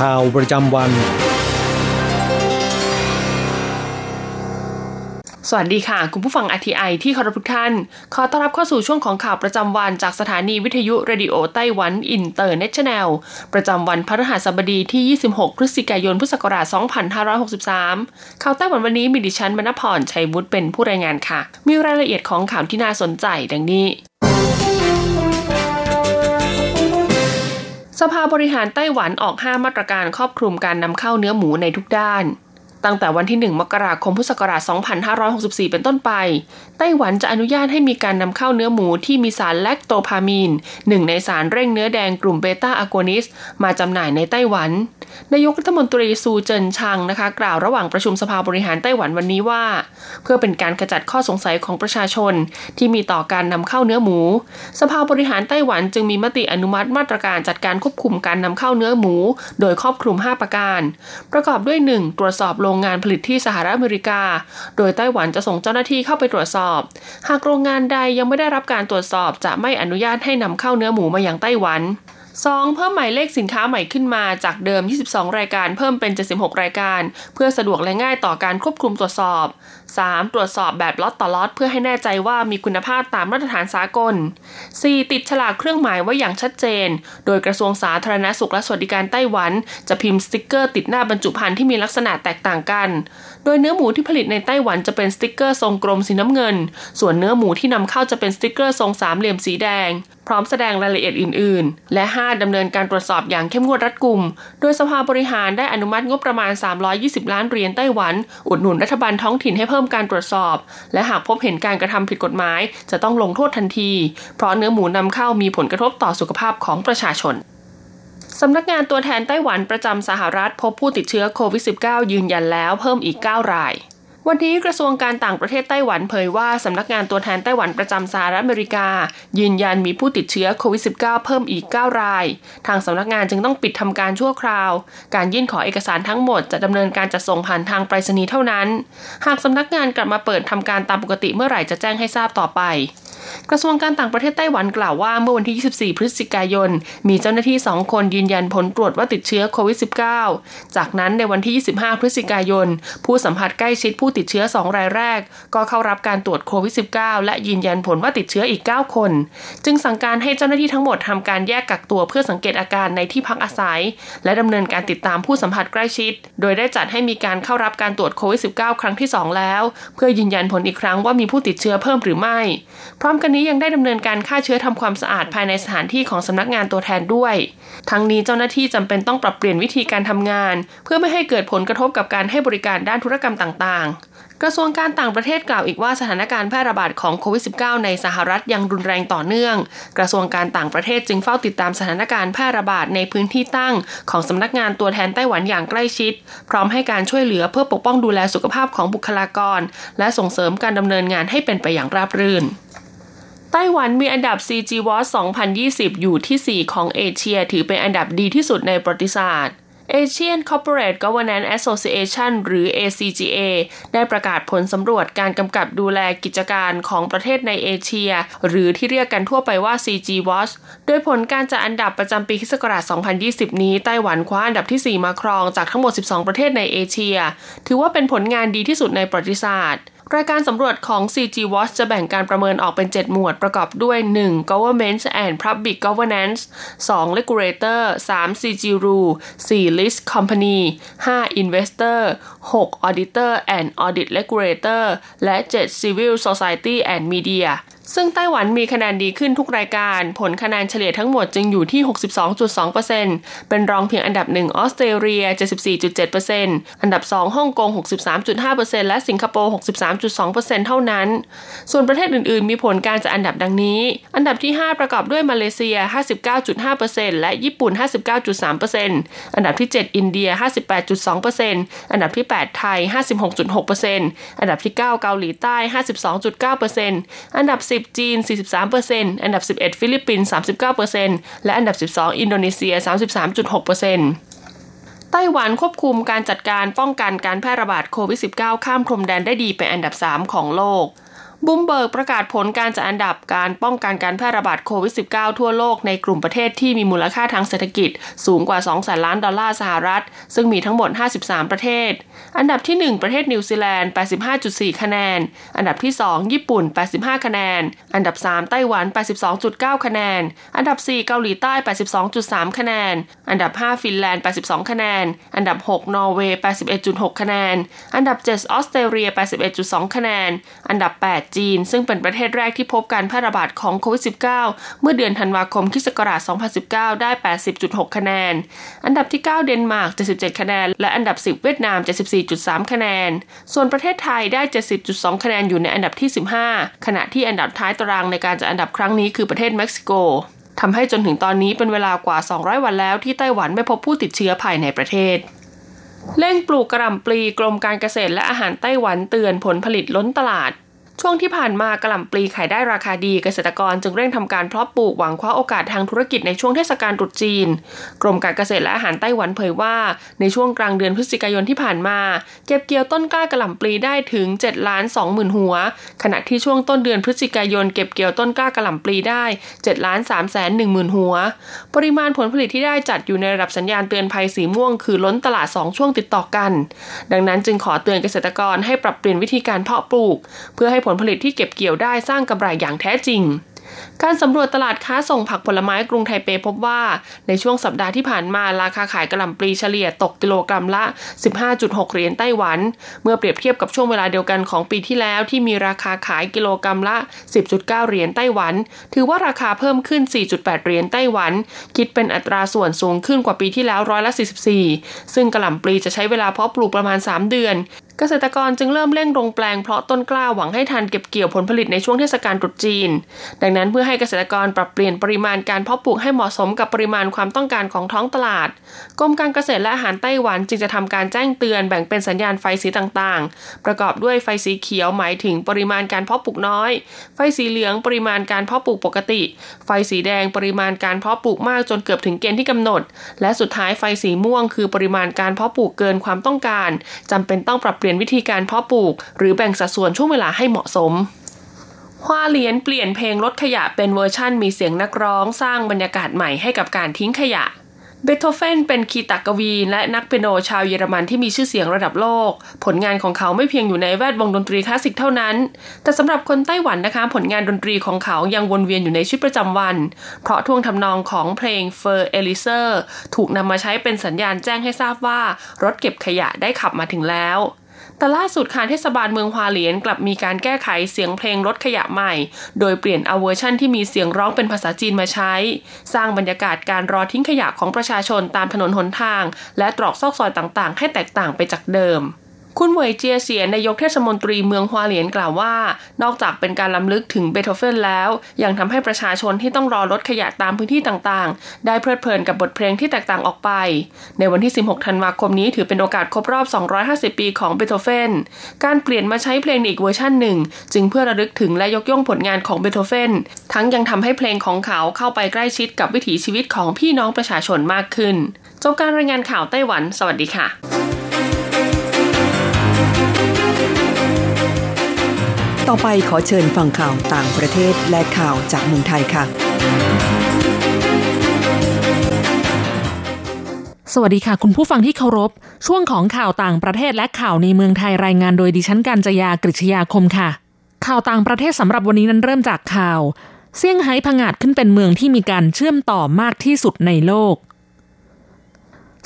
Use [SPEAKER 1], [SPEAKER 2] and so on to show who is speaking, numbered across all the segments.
[SPEAKER 1] ข่าวประจำวัน
[SPEAKER 2] สวัสดีค่ะ คุณผู้ฟัง RTI ที่เคารพทุกท่าน ขอต้อนรับเข้าสู่ช่วงของข่าวประจำวันจากสถานีวิทยุเรดิโอไต้หวันอินเตอร์เนชั่นแนล ประจำวันพฤหัสบดีที่ 26 พฤศจิกายน พุทธศักราช 2563 ข่าวไต้หวันวันนี้มีดิฉันมณพรชัยวุฒิเป็นผู้รายงานค่ะ มีรายละเอียดของข่าวที่น่าสนใจดังนี้ สภาบริหารไต้หวันออก5มาตรการครอบคลุมการนำเข้าเนื้อหมูในทุกด้าน ตั้งแต่วันที่ 1 มกราคมพุทธศักราช 2564 เป็นต้นไป ไต้หวันจะอนุญาตให้มีการนำเข้าเนื้อหมูที่มีสารแลคโตพามีนหนึ่งในสารเร่งเนื้อแดงกลุ่มเบต้าอะโกนิสต์ มาจำหน่ายในไต้หวัน นายกรัฐมนตรีซูเจินชังนะคะ กล่าวระหว่างประชุมสภาบริหารไต้หวันวันนี้ว่า เพื่อเป็นการขจัดข้อสงสัยของประชาชน ที่มีต่อการนำเข้าเนื้อหมู สภาบริหารไต้หวันจึงมีมติอนุมัติมาตรการจัดการควบคุมการนำเข้าเนื้อหมู โดยครอบคลุม 5 ประการ ประกอบด้วย 1. ตรวจสอบโรงงานผลิตที่สหรัฐอเมริกา โดยไต้หวันจะส่งเจ้าหน้าที่เข้าไปตรวจสอบ หากโรงงานใดยังไม่ได้รับการตรวจสอบจะไม่อนุญาตให้นำเข้าเนื้อหมูมาอย่างไต้หวัน 2. เพิ่มหมายเลขสินค้าใหม่ขึ้นมาจากเดิม 22 รายการเพิ่มเป็น 76 รายการ เพื่อสะดวกและง่ายต่อการควบคุมตรวจสอบ 3. ตรวจสอบแบบล็อตต่อล็อตเพื่อให้แน่ใจว่ามีคุณภาพตามมาตรฐานสากล 4. ติดฉลากเครื่องหมายไว้อย่างชัดเจน โดยกระทรวงสาธารณสุขและสวัสดิการไต้หวัน จะพิมพ์สติกเกอร์ติดหน้าบรรจุภัณฑ์ที่มีลักษณะแตกต่างกัน โดยเนื้อหมูที่ผลิตในไต้หวันจะเป็นสติกเกอร์ทรงกลมสีน้ำเงิน ส่วนเนื้อหมูที่นำเข้าจะเป็นสติกเกอร์ทรงสามเหลี่ยมสีแดง พร้อมแสดงรายละเอียดอื่น ๆ และ 5. ดำเนินการตรวจสอบอย่างเข้มงวดรัดกุม โดยสภาบริหารได้อนุมัติงบประมาณ 320 ล้านเหรียญไต้หวัน อุดหนุนรัฐบาลท้องถิ่นให้เพิ่มการตรวจสอบ และหากพบเห็นการกระทำผิดกฎหมาย จะต้องลงโทษทันที เพราะเนื้อหมูนำเข้ามีผลกระทบต่อสุขภาพของประชาชน สำนักงานตัวแทนไต้หวันประจำสหรัฐพบผู้ติดเชื้อโควิด -19 ยืนยันแล้วเพิ่มอีก 9 ราย วันนี้กระทรวงการต่างประเทศไต้หวันเผยว่าสำนักงานตัวแทนไต้หวันประจำสหรัฐอเมริกา ยืนยันมีผู้ติดเชื้อโควิด -19 เพิ่มอีก 9 ราย ทางสำนักงานจึงต้องปิดทำการชั่วคราว การยื่นขอเอกสารทั้งหมดจะดำเนินการจัดส่งผ่านทางไปรษณีย์เท่านั้น หากสำนักงานกลับมาเปิดทำการตามปกติเมื่อไหร่จะแจ้งให้ทราบต่อไป กระทรวงการต่างประเทศไต้หวันกล่าวว่าเมื่อวันที่ 24 พฤศจิกายน มีเจ้าหน้าที่ 2 คนยืนยันผลตรวจว่าติดเชื้อโควิด -19 จากนั้นในวันที่ 25 พฤศจิกายน ผู้สัมผัสใกล้ชิดผู้ติดเชื้อ 2 รายแรก ก็เข้ารับการตรวจโควิด -19 และยืนยันผลว่าติดเชื้ออีก 9 คน จึงสั่งการให้เจ้าหน้าที่ทั้งหมดทำการแยกกักตัวเพื่อสังเกตอาการในที่พักอาศัย และดำเนินการติดตามผู้สัมผัสใกล้ชิด โดยได้จัดให้มีการเข้ารับการตรวจโควิด -19 ครั้งที่ 2 แล้ว เพื่อยืนยันผลอีกครั้งว่ามีผู้ติดเชื้อเพิ่มหรือไม่ พร้อมกันนี้ยังได้ดำเนินการฆ่าเชื้อทำความสะอาดภายในสถานที่ของสำนักงานตัวแทนด้วย ทั้งนี้เจ้าหน้าที่จำเป็นต้องปรับเปลี่ยนวิธีการทำงาน เพื่อไม่ให้เกิดผลกระทบกับการให้บริการด้านธุรกรรมต่าง ๆกระทรวงการต่างประเทศกล่าวอีกว่าสถานการณ์แพร่ระบาดของโควิด -19 ในสหรัฐยังรุนแรงต่อเนื่อง กระทรวงการต่างประเทศจึงเฝ้าติดตามสถานการณ์แพร่ระบาดในพื้นที่ตั้ง ของสำนักงานตัวแทนไต้หวันอย่างใกล้ชิด พร้อมให้การช่วยเหลือเพื่อปกป้องดูแลสุขภาพของบุคลากร และส่งเสริมการดำเนินงานให้เป็นไปอย่างราบรื่น ไต้หวันมีอันดับ CG Watch 2020 อยู่ที่ 4 ของเอเชีย ถือเป็นอันดับดีที่สุดในประวัติศาสตร์ Asian Corporate Governance Association หรือ ACGA ได้ประกาศผลสำรวจการกำกับดูแลกิจการของประเทศในเอเชีย หรือที่เรียกกันทั่วไปว่า CG Watch โดยผลการจัดอันดับประจำปีคศ2020 นี้ ไต้หวันคว้าอันดับที่ 4 มาครองจากทั้งหมด 12 ประเทศในเอเชีย ถือว่าเป็นผลงานดีที่สุดในประวัติศาสตร์ รายการสำรวจของ CG Watch จะแบ่งการประเมินออกเป็น 7 หมวดประกอบด้วย 1. Government and Public Governance 2. Regulator 3. CG Rule 4. List Company 5. Investor 6. Auditor and Audit Regulator และ 7. Civil Society and Media ซึ่งไต้หวันมีคะแนนดีขึ้นทุกรายการ ผลคะแนนเฉลี่ยทั้งหมดจึงอยู่ที่ 62.2%เป็นรองเพียงอันดับ1ออสเตรเลีย 74.7%อันดับ 2 ฮ่องกง 63.5%และสิงคโปร์ 63.2%เท่านั้น ส่วนประเทศอื่นๆ มีผลการจัดอันดับดังนี้ อันดับที่ 5 ประกอบด้วยมาเลเซีย 59.5%และญี่ปุ่น 59.3%อันดับที่ 7 อินเดีย 58.2%อันดับที่ 8 ไทย 56.6%อันดับที่ 9 เกาหลีใต้ 52.9%อันดับ10 10 จีน 43%อันดับ 11 ฟิลิปปินส์39%และอันดับ 12 อินโดนีเซีย 33.6%ไต้หวันควบคุมการจัดการป้องกันการแพร่ระบาดโควิด -19 ข้ามพรมแดนได้ดีเป็นอันดับ 3 ของโลก บลูมเบิร์กประกาศผลการจัดอันดับการป้องกันการแพร่ระบาดโควิด -19 ทั่วโลกในกลุ่มประเทศที่มีมูลค่าทางเศรษฐกิจสูงกว่า 2 แสนล้านดอลลาร์สหรัฐ ซึ่งมีทั้งหมด 53 ประเทศ อันดับที่ 1 ประเทศนิวซีแลนด์ 85.4 คะแนน อันดับที่ 2 ญี่ปุ่น 85 คะแนน อันดับ 3 ไต้หวัน 82.9 คะแนน อันดับ 4 เกาหลีใต้ 82.3 คะแนน อันดับ 5 ฟินแลนด์ 82 คะแนน อันดับ 6 นอร์เวย์ 81.6 คะแนน อันดับ 7 ออสเตรเลีย 81.2 คะแนน อันดับ 8จีน ซึ่งเป็นประเทศแรกที่พบการแพร่ระบาดของโควิด -19 เมื่อเดือนธันวาคมคศ2019 ได้ 80.6 คะแนน อันดับที่ 9 เดนมาร์ก 77 คะแนน และอันดับ 10 เวียดนาม 74.3 คะแนน ส่วนประเทศไทยได้ 70.2 คะแนนอยู่ในอันดับที่ 15 ขณะที่อันดับท้ายตารางในการจัดอันดับครั้งนี้คือประเทศเม็กซิโกทำให้จนถึงตอนนี้เป็นเวลากว่า 200 วันแล้วที่ไต้หวันไม่พบผู้ติดเชื้อภายในประเทศเร่งปลูกกระหล่ำปลีกรมการเกษตรและอาหารไต้หวันเตือนผลผลิตล้นตลาด ช่วงที่ผ่านมากระหล่ำปลีขายได้ราคาดีเกษตรกรจึงเร่งทำการเพาะปลูกหวังคว้าโอกาสทางธุรกิจในช่วงเทศกาลตรุษจีน กรมการเกษตรและอาหารไต้หวันเผยว่า ในช่วงกลางเดือนพฤศจิกายนที่ผ่านมา เก็บเกี่ยวต้นกล้ากระหล่ำปลีได้ถึง7ล้าน2หมื่นหัว ขณะที่ช่วงต้นเดือนพฤศจิกายนเก็บเกี่ยวต้นกล้ากระหล่ำปลีได้7ล้าน3แสน1หมื่นหัว ปริมาณผลผลิตที่ได้จัดอยู่ในระดับสัญญาณเตือนภัยสีม่วงคือล้นตลาด 2 ช่วงติดต่อกัน ดังนั้นจึงขอเตือนเกษตรกรให้ปรับเปลี่ยนวิธีการเพาะปลูก เพื่อให้ผลผลิตที่เก็บเกี่ยวได้สร้างกำไรอย่างแท้จริงการสำรวจตลาดค้าส่งผักผลไม้กรุงไทเปพบว่า ในช่วงสัปดาห์ที่ผ่านมาราคาขายกระหล่ำปลีเฉลี่ยตกกิโลกรัมละ 15.6 เหรียญไต้หวัน เมื่อเปรียบเทียบกับช่วงเวลาเดียวกันของปีที่แล้วที่มีราคาขายกิโลกรัมละ 10.9 เหรียญไต้หวัน ถือว่าราคาเพิ่มขึ้น 4.8 เหรียญไต้หวัน คิดเป็นอัตราส่วนสูงขึ้นกว่าปีที่แล้วร้อยละ 44 ซึ่งกระหล่ำปลีจะใช้เวลาเพาะปลูกประมาณ 3 เดือนเกษตรกรจึงเริ่มเร่งลงแปลงเพราะต้นกล้าหวังให้ทันเก็บเกี่ยวผลผลิตในช่วงเทศกาลตรุษจีน ดังนั้นเพื่อให้เกษตรกรปรับเปลี่ยนปริมาณการเพาะปลูกให้เหมาะสมกับปริมาณความต้องการของท้องตลาด กรมการเกษตรและอาหารไต้หวันจึงจะทำการแจ้งเตือนแบ่งเป็นสัญญาณไฟสีต่างๆ ประกอบด้วยไฟสีเขียวหมายถึงปริมาณการเพาะปลูกน้อย ไฟสีเหลืองปริมาณการเพาะปลูกปกติ ไฟสีแดงปริมาณการเพาะปลูกมากจนเกือบถึงเกณฑ์ที่กำหนด และสุดท้ายไฟสีม่วง คือปริมาณการเพาะปลูกเกินความต้องการจำเป็นต้องปรับเปลี่ยนวิธีการเพาะปลูก หรือแบ่งสัดส่วนช่วงเวลาให้เหมาะสม ฮวาเหลียนเปลี่ยนเพลงรถขยะเป็นเวอร์ชั่นมีเสียงนักร้องสร้างบรรยากาศใหม่ให้กับการทิ้งขยะเบโธเฟนเป็นคีตกวี และนักเปียโนชาวเยอรมันที่มีชื่อเสียงระดับโลก ผลงานของเขาไม่เพียงอยู่ในแวดวงดนตรีคลาสสิกเท่านั้น แต่สำหรับคนไต้หวันนะคะ ผลงานดนตรีของเขายังวนเวียนอยู่ในชีวิตประจำวัน เพราะท่วงทำนองของเพลง Für Elise ถูกนำมาใช้เป็นสัญญาณแจ้งให้ทราบว่า รถเก็บขยะได้ขับมาถึงแล้ว แต่ล่าสุดทางเทศบาลเมืองฮวาเหลียนกลับมีการแก้ไขเสียงเพลงรถขยะใหม่ โดยเปลี่ยนเอาเวอร์ชั่นที่มีเสียงร้องเป็นภาษาจีนมาใช้ สร้างบรรยากาศการรอทิ้งขยะของประชาชนตามถนนหนทาง และตรอกซอกซอยต่างๆ ให้แตกต่างไปจากเดิม คุณเหวยเจียเสียนนายกเทศมนตรีเมืองฮวาเหลียนกล่าวว่า นอกจากเป็นการล้ำลึกถึงเบโธเฟนแล้ว ยังทำให้ประชาชนที่ต้องรอรถขยะตามพื้นที่ต่างๆ ได้เพลิดเพลินกับบทเพลงที่แตกต่างออกไป ในวันที่ 16 ธันวาคมนี้ถือเป็นโอกาสครบรอบ 250 ปีของเบโธเฟน การเปลี่ยนมาใช้เพลงอีกเวอร์ชันหนึ่ง จึงเพื่อระลึกถึงและยกย่องผลงานของเบโธเฟน ทั้งยังทำให้เพลงของเขาเข้าไปใกล้ชิดกับวิถีชีวิตของพี่น้องประชาชนมากขึ้น จบการรายงานข่าวไต้หวัน สวัสดีค่ะ
[SPEAKER 3] ต่อไปขอเชิญฟังข่าวต่างประเทศและข่าวจากเมืองไทยค่ะ
[SPEAKER 2] ส
[SPEAKER 4] วัสดีค่ะ คุณผู้ฟังที่เคารพ ช่วงของข่าวต่างประเทศและข่าวในเมืองไทยรายงานโดยดิฉันกัญจยากริชยาคมค่ะ ข่าวต่างประเทศสำหรับวันนี้นั้นเริ่มจากข่าว เซี่ยงไฮ้ผงอาดขึ้นเป็นเมืองที่มีการเชื่อมต่อมากที่สุดในโลก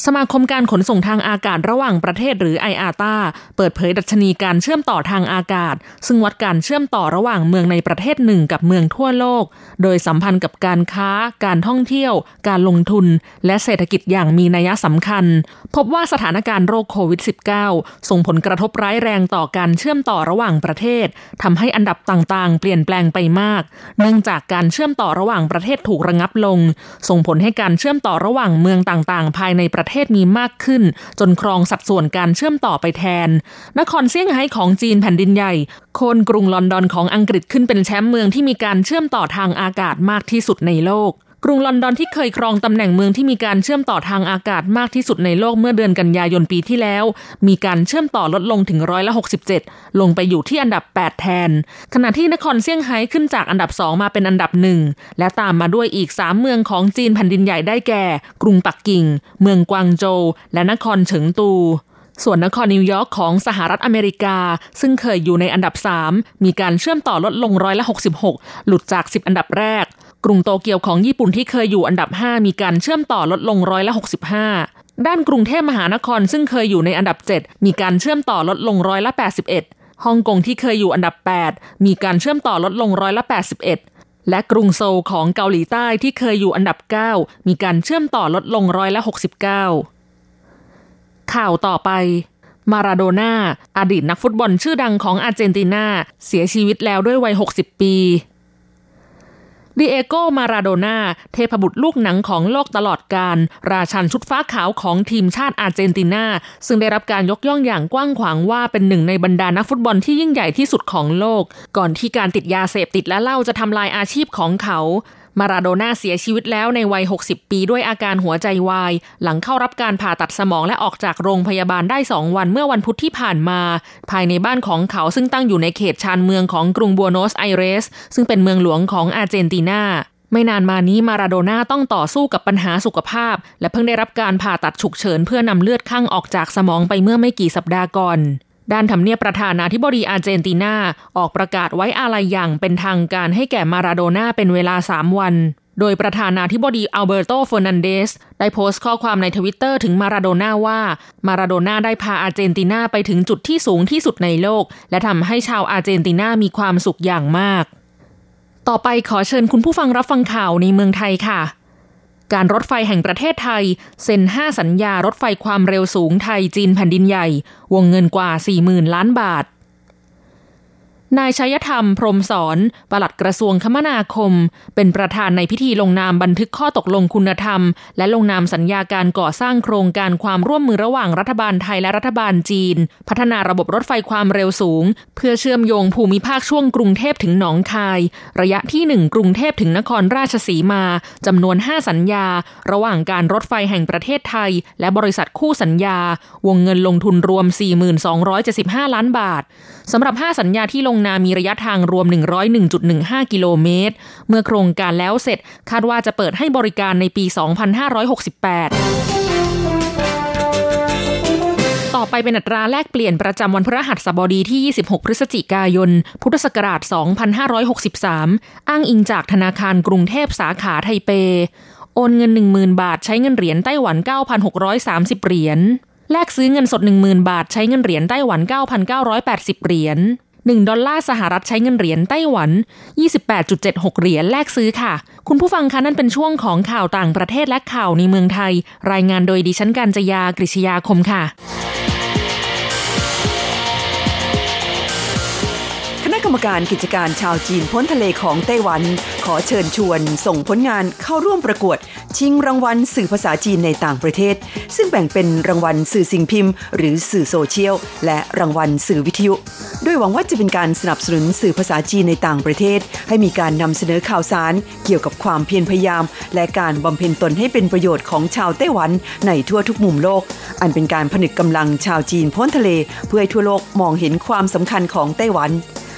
[SPEAKER 4] สมาคมการขนส่งทางอากาศระหว่างประเทศหรือไออาตาเปิดเผยดัชนีการเชื่อมต่อทางอากาศ ซึ่งวัดการเชื่อมต่อระหว่างเมืองในประเทศหนึ่งกับเมืองทั่วโลก โดยสัมพันธ์กับการค้า การท่องเที่ยว การลงทุน และเศรษฐกิจอย่างมีนัยสำคัญ พบว่าสถานการณ์โรคโควิด -19 ส่งผลกระทบร้ายแรงต่อการเชื่อมต่อระหว่างประเทศทำให้อันดับต่างๆ เปลี่ยนแปลงไปมาก เนื่องจากการเชื่อมต่อระหว่างประเทศถูกระงับลง ส่งผลให้การเชื่อมต่อระหว่างเมืองต่างๆ ภายในประเทศมีมากขึ้น จนครองสัดส่วนการเชื่อมต่อไปแทน นครเซี่ยงไฮ้ของจีนแผ่นดินใหญ่ โคนกรุงลอนดอนของอังกฤษขึ้นเป็นแชมป์เมืองที่มีการเชื่อมต่อทางอากาศมากที่สุดในโลก กรุงลอนดอนที่เคยครองตำแหน่งเมืองที่มีการเชื่อมต่อทางอากาศมากที่สุดในโลกเมื่อเดือนกันยายนปีที่แล้ว มีการเชื่อมต่อลดลงถึงร้อยละ 67 ลงไปอยู่ที่อันดับ 8 แทน ขณะที่นครเซี่ยงไฮ้ขึ้นจากอันดับ 2 มาเป็นอันดับหนึ่งและตามมาด้วยอีก 3 เมืองของจีนแผ่นดินใหญ่ได้แก่ กรุงปักกิ่ง เมืองกวางโจวและนครเฉิงตูส่วนนครนิวยอร์กของสหรัฐอเมริกา ซึ่งเคยอยู่ในอันดับ 3 มีการเชื่อมต่อลดลงร้อยละ 66 หลุดจาก 10 อันดับแรก กรุงโตเกียวของญี่ปุ่นที่เคยอยู่อันดับ 5 มีการเชื่อมต่อลดลงร้อยละ65 ด้านกรุงเทพมหานครซึ่งเคยอยู่ในอันดับ 7 มีการเชื่อมต่อลดลงร้อยละ81ฮ่องกงที่เคยอยู่อันดับ 8 มีการเชื่อมต่อลดลงร้อยละ81 และกรุงโซลของเกาหลีใต้ที่เคยอยู่อันดับ 9 มีการเชื่อมต่อลดลงร้อยละ69 ข่าวต่อไปมาราโดนาอดีตนักฟุตบอลชื่อดังของอาร์เจนตินาเสียชีวิตแล้วด้วยวัย 60 ปี ดิเอโกมาราโดนาเทพบุตรลูกหนังของโลกตลอดการ ราชันชุดฟ้าขาวของทีมชาติอาร์เจนตินา ซึ่งได้รับการยกย่องอย่างกว้างขวางว่าเป็นหนึ่งในบรรดานักฟุตบอลที่ยิ่งใหญ่ที่สุดของโลก ก่อนที่การติดยาเสพติดและเหล้าจะทำลายอาชีพของเขา มาราโดน่าเสียชีวิตแล้วในวัย 60 ปีด้วยอาการหัวใจวาย หลังเข้ารับการผ่าตัดสมองและออกจากโรงพยาบาลได้ 2 วันเมื่อวันพุธที่ผ่านมา ภายในบ้านของเขาซึ่งตั้งอยู่ในเขตชานเมืองของกรุงบัวโนสไอเรส ซึ่งเป็นเมืองหลวงของอาร์เจนตินาไม่นานมานี้มาราโดน่าต้องต่อสู้กับปัญหาสุขภาพ และเพิ่งได้รับการผ่าตัดฉุกเฉินเพื่อนำเลือดข้างออกจากสมองไปเมื่อไม่กี่สัปดาห์ก่อน ด้านทำเนียบประธานาธิบดีอาร์เจนตินาออกประกาศไว้อาลัยอย่างเป็นทางการให้แก่มาราโดน่าเป็นเวลา 3 วัน โดยประธานาธิบดีอัลเบร์โตเฟอร์นันเดส ได้โพสต์ข้อความในทวิตเตอร์ถึงมาราโดน่าว่า มาราโดน่าได้พาอาร์เจนตินาไปถึงจุดที่สูงที่สุดในโลก และทำให้ชาวอาร์เจนตินามีความสุขอย่างมาก ต่อไปขอเชิญคุณผู้ฟังรับฟังข่าวในเมืองไทยค่ะ การรถไฟแห่งประเทศไทย เซ็น 5 สัญญารถไฟความเร็วสูงไทยจีนแผ่นดินใหญ่ วงเงินกว่า 40,000 ล้านบาท นายชัยธรรม พรมสอน ปลัดกระทรวงคมนาคม เป็นประธานในพิธีลงนามบันทึกข้อตกลงคุณธรรม และลงนามสัญญาการก่อสร้างโครงการความร่วมมือระหว่างรัฐบาลไทยและรัฐบาลจีน พัฒนาระบบรถไฟความเร็วสูง เพื่อเชื่อมโยงภูมิภาคช่วงกรุงเทพถึงหนองคาย ระยะที่ 1 กรุงเทพถึงนครราชสีมาจำนวน 5 สัญญา ระหว่างการรถไฟแห่งประเทศไทย และบริษัทคู่สัญญา วงเงินลงทุนรวม 4275 ล้านบาทสำหรับ 5 สัญญาที่ลงนามีระยะทางรวม 101.15 กิโลเมตร เมื่อโครงการแล้วเสร็จคาดว่าจะเปิดให้บริการในปี 2568ต่อไปเป็นอัตราแลกเปลี่ยนประจำวันพฤหัสบดีที่ 26 พฤศจิกายน พุทธศักราช 2563 อ้างอิงจากธนาคารกรุงเทพสาขาไทเป โอนเงิน 10,000 บาทใช้เงินเหรียญไต้หวัน 9,630 เหรียญ แลกซื้อเงินสด 10,000 บาทใช้เงินเหรียญไต้หวัน 9,980 เหรียญ 1 ดอลลาร์สหรัฐใช้เงินเหรียญไต้หวัน 28.76 เหรียญแลกซื้อค่ะ คุณผู้ฟังคะนั่นเป็นช่วงของข่าวต่างประเทศและข่าวในเมืองไทย รายงานโดยดิฉันกัญจยากริชยาคมค่ะ
[SPEAKER 3] กรรมการกิจการชาวจีนพ้นทะเลของไต้หวัน ขอเชิญชวน ส่งผลงานเข้าร่วมประกวด ชิงรางวัลสื่อภาษาจีนในต่างประเทศ ซึ่งแบ่งเป็นรางวัลสื่อสิ่งพิมพ์ หรือสื่อโซเชียล และรางวัลสื่อวิทยุโดยหวังว่าจะเป็นการสนับสนุนสื่อภาษาจีนในต่างประเทศ ให้มีการนำเสนอข่าวสาร เกี่ยวกับความเพียรพยายาม และการบำเพ็ญตนให้เป็นประโยชน์ของชาวไต้หวันในทั่วทุกมุมโลก อันเป็นการผนึกกำลังชาวจีนพ้นทะเล เพื่อให้ทั่วโลกมองเห็นความสำคัญของไต้หวัน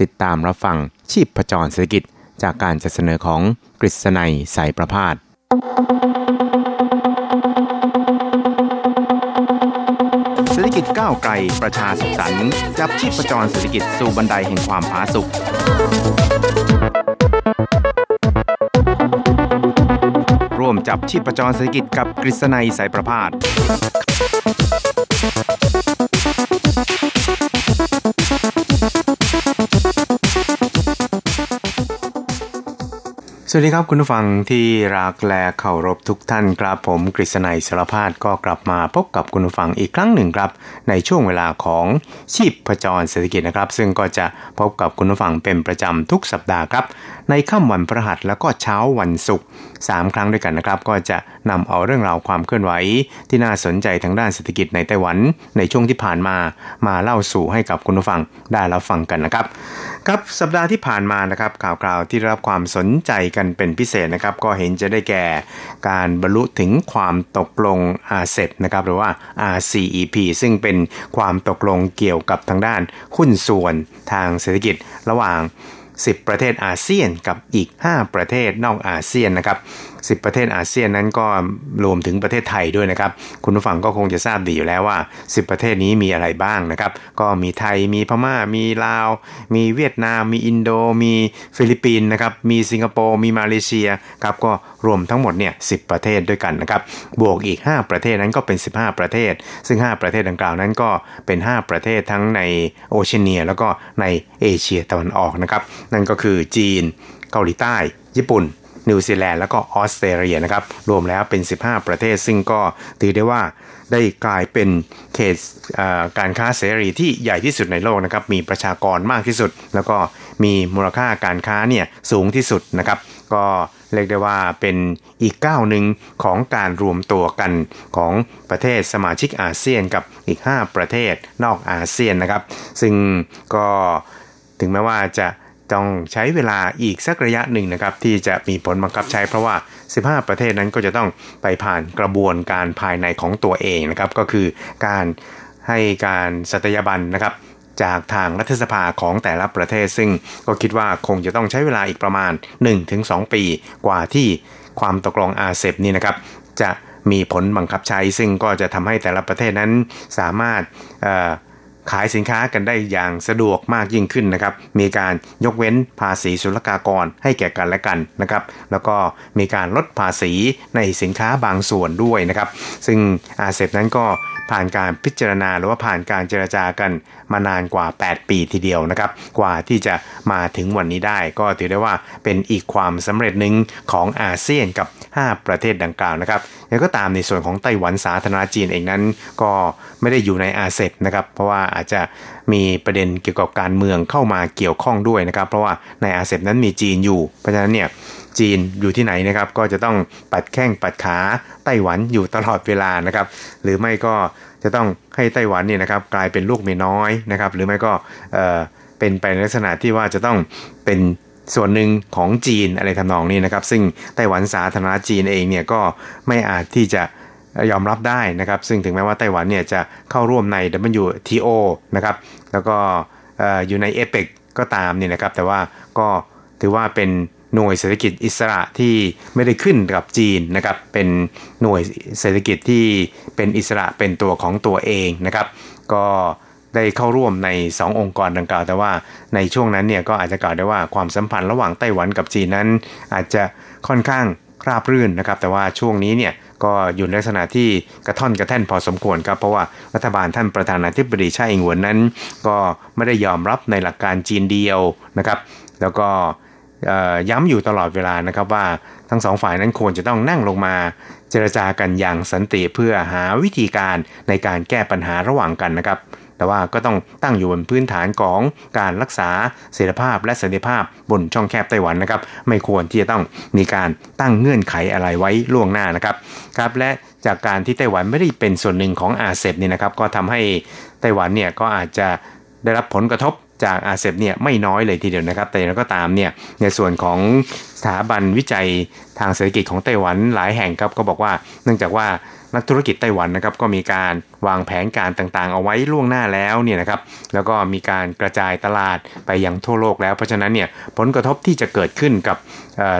[SPEAKER 5] ติดตามรับฟังชีพประจรเศรษฐกิจ จากการจัดเสนอของกฤษณัยสายประพาสเศรษฐกิจก้าวไกลประชาสุขสันต์จับชีพประจรเศรษฐกิจสู่บันไดแห่งความผาสุกร่วมจับชีพประจรเศรษฐกิจกับกฤษณัยสายประพาส สวัสดีครับคุณผู้ฟังที่รักและเคารพทุกท่านครับผมกฤษณัยสารพาดก็กลับมาพบกับคุณผู้ฟังอีกครั้งหนึ่งครับ ในช่วงเวลาของชีพประจรเศรษฐกิจนะครับ ซึ่งก็จะพบกับคุณผู้ฟังเป็นประจำทุกสัปดาห์ครับ ในค่ำวันพฤหัสแล้วก็เช้าวันศุกร์3ครั้งด้วยกันนะครับ ก็จะนำเอาเรื่องราวความเคลื่อนไหว ที่น่าสนใจทางด้านเศรษฐกิจในไต้หวันในช่วงที่ผ่านมามาเล่าสู่ให้กับคุณผู้ฟังได้รับฟังกันนะครับครับสัปดาห์ที่ผ่านมานะครับข่าวคราวที่ได้รับความสนใจกันเป็นพิเศษนะครับก็เห็นจะได้แก่การบรรลุถึงความตกลงอาเซนะครับหรือว่า RCEP ซึ่งเป็นความตกลงเกี่ยวกับทางด้านหุ้นส่วนทางเศรษฐกิจระหว่าง 10 ประเทศอาเซียนกับอีก 5 ประเทศนอกอาเซียนนะครับ 10 ประเทศอาเซียนนั้นก็รวมถึงประเทศไทยด้วยนะครับ คุณผู้ฟังก็คงจะทราบดีอยู่แล้วว่า 10 ประเทศนี้มีอะไรบ้างนะครับ ก็มีไทยมีพม่า มีลาว มีเวียดนาม มีอินโด มีฟิลิปปินส์นะครับมีสิงคโปร์มีมาเลเซียครับก็รวมทั้งหมดเนี่ยสิบประเทศด้วยกันนะครับบวกอีก 5 ประเทศนั้นก็เป็น 15 ประเทศ ซึ่ง 5 ประเทศดังกล่าวนั้นก็เป็น 5 ประเทศทั้งในโอเชียเนีย แล้วก็ในเอเชียตะวันออกนะครับ นั่นก็คือจีน เกาหลีใต้ ญี่ปุ่น นิวซีแลนด์แล้วก็ออสเตรเลียนะครับรวมแล้วเป็น 15 ประเทศ ซึ่งก็ถือได้ว่าได้กลายเป็นเขตการค้าเสรีที่ใหญ่ที่สุดในโลกนะครับมีประชากรมากที่สุด แล้วก็มีมูลค่าการค้าเนี่ยสูงที่สุดนะครับ ก็เรียกได้ว่าเป็นอีกก้าวหนึ่งของการรวมตัวกันของประเทศสมาชิกอาเซียนกับอีก 5 ประเทศนอกอาเซียนนะครับ ซึ่งก็ถึงแม้ว่าจะ ต้องใช้เวลาอีกสักระยะหนึ่งนะครับที่จะมีผลบังคับใช้เพราะว่า 15 ประเทศนั้นก็จะต้องไปผ่านกระบวนการภายในของตัวเองนะครับก็คือการให้การสัตยาบันนะครับจากทางรัฐสภาของแต่ละประเทศ ซึ่งก็คิดว่าคงจะต้องใช้เวลาอีกประมาณ 1-2 ปีกว่าที่ความตกลงอาเซบนี่นะครับจะมีผลบังคับใช้ ซึ่งก็จะทำให้แต่ละประเทศนั้นสามารถ ขายสินค้ากันได้อย่างสะดวกมากยิ่งขึ้นนะครับ มีการยกเว้นภาษีศุลกากรให้แก่กันและกันนะครับ แล้วก็มีการลดภาษีในสินค้าบางส่วนด้วยนะครับ ซึ่งอาเซบนั้นก็ ผ่านการพิจารณา หรือว่าผ่านการเจรจากันมานานกว่า 8 ปีทีเดียวนะครับ กว่าที่จะมาถึงวันนี้ได้ ก็ถือได้ว่าเป็นอีกความสำเร็จหนึ่งของอาเซียนกับ 5 ประเทศดังกล่าวนะครับแล้วก็ตามในส่วนของไต้หวันสาธารณจีนเองนั้น ก็ไม่ได้อยู่ในอาเซบนะครับ เพราะว่าอาจจะมีประเด็นเกี่ยวกับการเมืองเข้ามาเกี่ยวข้องด้วยนะครับ เพราะว่าในอาเซบนั้นมีจีนอยู่ เพราะฉะนั้นเนี่ย จีนอยู่ที่ไหนนะครับ ก็จะต้องปัดแข้งปัดขาไต้หวันอยู่ตลอดเวลานะครับ หรือไม่ก็จะต้องให้ไต้หวันเนี่ยนะครับ กลายเป็นลูกเมียน้อยนะครับ หรือไม่ก็เออเป็นไปในลักษณะที่ว่าจะต้องเป็นส่วนหนึ่งของจีนอะไรทำนองนี้นะครับ ซึ่งไต้หวันสาธารณจีนเองเนี่ยก็ไม่อาจที่จะยอมรับได้นะครับ ซึ่งถึงแม้ว่าไต้หวันเนี่ยจะเข้าร่วมใน WTO นะครับ แล้วก็อยู่ในเอเปกก็ตามเนี่ยนะครับ แต่ว่าก็ถือว่าเป็น หน่วยเศรษฐกิจอิสระที่ไม่ได้ขึ้นกับจีนนะครับเป็นหน่วยเศรษฐกิจที่เป็นอิสระเป็นตัวของตัวเองนะครับ ก็ได้เข้าร่วมใน 2 องค์กรดังกล่าว แต่ว่าในช่วงนั้นเนี่ยก็อาจจะกล่าวได้ว่าความสัมพันธ์ระหว่างไต้หวันกับจีนนั้น อาจจะค่อนข้างราบรื่นนะครับ แต่ว่าช่วงนี้เนี่ยก็อยู่ในลักษณะที่กระท่อนกระแท่นพอสมควรครับเพราะว่ารัฐบาลท่านประธานาธิบดีชาอิงหวนนั้น ก็ไม่ได้ยอมรับในหลักการจีนเดียวนะครับ แล้วก็ ย้ำอยู่ตลอดเวลานะครับว่าทั้งสองฝ่ายนั้นควรจะต้องนั่งลงมา เจรจากันอย่างสันติเพื่อหาวิธีการในการแก้ปัญหาระหว่างกันนะครับ แต่ว่าก็ต้องตั้งอยู่บนพื้นฐานของการรักษาเสรีภาพและสันติภาพบนช่องแคบไต้หวันนะครับ ไม่ควรที่จะต้องมีการตั้งเงื่อนไขอะไรไว้ล่วงหน้านะครับครับและจากการที่ไต้หวันไม่ได้เป็นส่วนหนึ่งของอาเซบนี่นะครับ ก็ทำให้ไต้หวันเนี่ยก็อาจจะได้รับผลกระทบ จากอาเซบเนี่ยไม่น้อยเลยทีเดียวนะครับ แต่อย่างไรก็ตามเนี่ยในส่วนของสถาบันวิจัยทางเศรษฐกิจของไต้หวันหลายแห่งครับก็บอกว่าเนื่องจากว่านักธุรกิจไต้หวันนะครับก็มีการวางแผนการต่างๆ เอาไว้ล่วงหน้าแล้วเนี่ยนะครับแล้วก็มีการกระจายตลาดไปยังทั่วโลกแล้ว เพราะฉะนั้นเนี่ยผลกระทบที่จะเกิดขึ้นกับ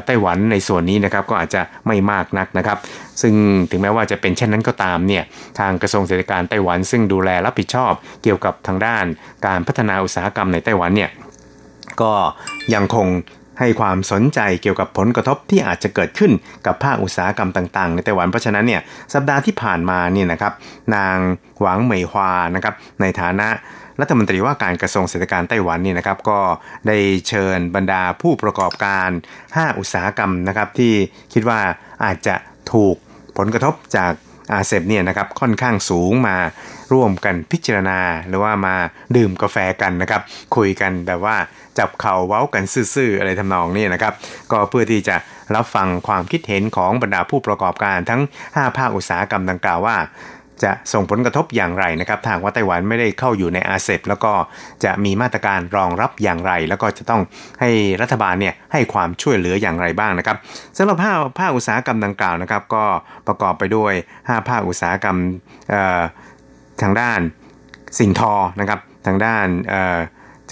[SPEAKER 5] ไต้หวันในส่วนนี้นะครับก็อาจจะไม่มากนักนะครับ ซึ่งถึงแม้ว่าจะเป็นเช่นนั้นก็ตามเนี่ยทางกระทรวงเศรษฐการไต้หวัน ซึ่งดูแลรับผิดชอบเกี่ยวกับทางด้านการพัฒนาอุตสาหกรรมในไต้หวันเนี่ยก็ยังคงให้ความสนใจเกี่ยวกับผลกระทบที่อาจจะเกิดขึ้นกับภาคอุตสาหกรรมต่างๆ ในไต้หวันเพราะฉะนั้นเนี่ยสัปดาห์ที่ผ่านมาเนี่ยนะครับนางหวังเหมยฮวานะครับในฐานะรัฐมนตรีว่าการกระทรวงเศรษฐการไต้หวันนี่นะครับก็ได้เชิญบรรดาผู้ประกอบการ 5 อุตสาหกรรมนะครับที่คิดว่าอาจจะ ถูกผลกระทบจากอาเซบเนี่ยนะครับค่อนข้างสูงมาร่วมกันพิจารณา หรือว่ามาดื่มกาแฟกันนะครับ คุยกันแบบว่าจับเข่าเว้ากันซื่อๆอะไรทำนองนี้นะครับ ก็เพื่อที่จะรับฟังความคิดเห็นของบรรดาผู้ประกอบการทั้ง 5 ภาคอุตสาหกรรมดังกล่าวว่า จะส่งผลกระทบอย่างไรนะครับทางว่าไต้หวันไม่ได้เข้าอยู่ในอาเซบแล้วก็จะมีมาตรการรองรับอย่างไร แล้วก็จะต้องให้รัฐบาลเนี่ยให้ความช่วยเหลืออย่างไรบ้างนะครับสำหรับภาคภาคอุตสาหกรรมดังกล่าวนะครับก็ประกอบไปด้วย 5 ภาคอุตสาหกรรมทางด้านสิ่งทอนะครับทางด้าน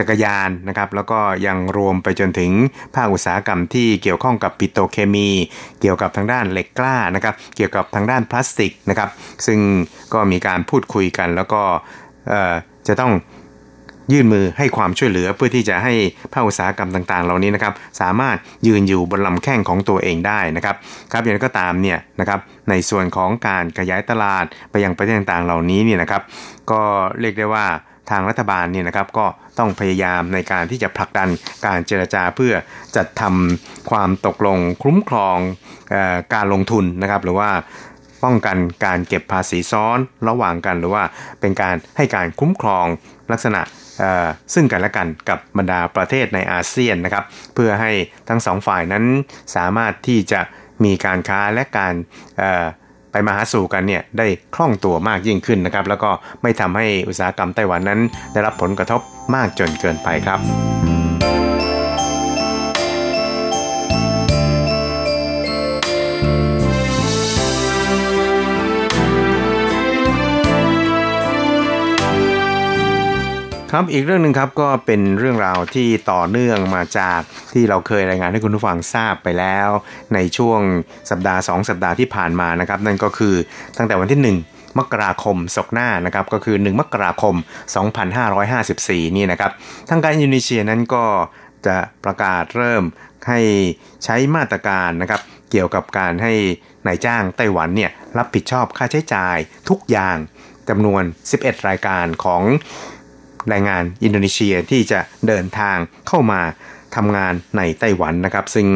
[SPEAKER 5] จักรยานนะครับแล้วก็ยังรวมไปจนถึงภาคอุตสาหกรรมที่เกี่ยวข้องกับปิโตเคมี เกี่ยวกับทางด้านเหล็กกล้านะครับเกี่ยวกับทางด้านพลาสติกนะครับซึ่งก็มีการพูดคุยกัน แล้วก็จะต้องยื่นมือให้ความช่วยเหลือเพื่อที่จะให้ภาคอุตสาหกรรมต่างๆ เหล่านี้นะครับสามารถยืนอยู่บนลำแข้งของตัวเองได้นะครับครับอย่างไรก็ตามเนี่ยนะครับในส่วนของการขยายตลาดไปยังประเทศต่างๆ เหล่านี้เนี่ยนะครับ ก็เรียกได้ว่า ทางรัฐบาลเนี่ยนะครับก็ต้องพยายามในการที่จะผลักดันการเจรจาเพื่อจัดทำความตกลงคุ้มครองอการลงทุนนะครับหรือว่าป้องกันการเก็บภาษีซ้อนระหว่างกัน หรือว่าเป็นการให้การคุ้มครองลักษณะซึ่งกันและกันกับบรรดาประเทศในอาเซียนนะครับ เพื่อให้ทั้งสองฝ่ายนั้นสามารถที่จะมีการค้าและการ ไปมาหาสู่กันเนี่ยได้คล่องตัวมากยิ่งขึ้นนะครับ แล้วก็ไม่ทำให้อุตสาหกรรมไต้หวันนั้น ได้รับผลกระทบมากจนเกินไปครับ ครับอีกเรื่องหนึ่งครับก็เป็นเรื่องราวที่ต่อเนื่องมาจากที่เราเคยรายงานให้คุณผู้ฟังทราบไปแล้ว ในช่วงสัปดาห์ 2 สัปดาห์ที่ผ่านมานะครับ นั่นก็คือตั้งแต่วันที่ 1มกราคมศกหน้านะครับก็คือ 1 มกราคม 2554 นี่นะครับทางการอินโดนีเซียนั้นก็จะประกาศเริ่มให้ใช้มาตรการนะครับเกี่ยวกับการให้นายจ้างไต้หวันเนี่ยรับผิดชอบค่าใช้จ่ายทุกอย่างจำนวน 11 รายการของ แรงงานอินโดนีเซียที่จะเดินทางเข้ามาทำงานในไต้หวันนะครับ ซึ่ง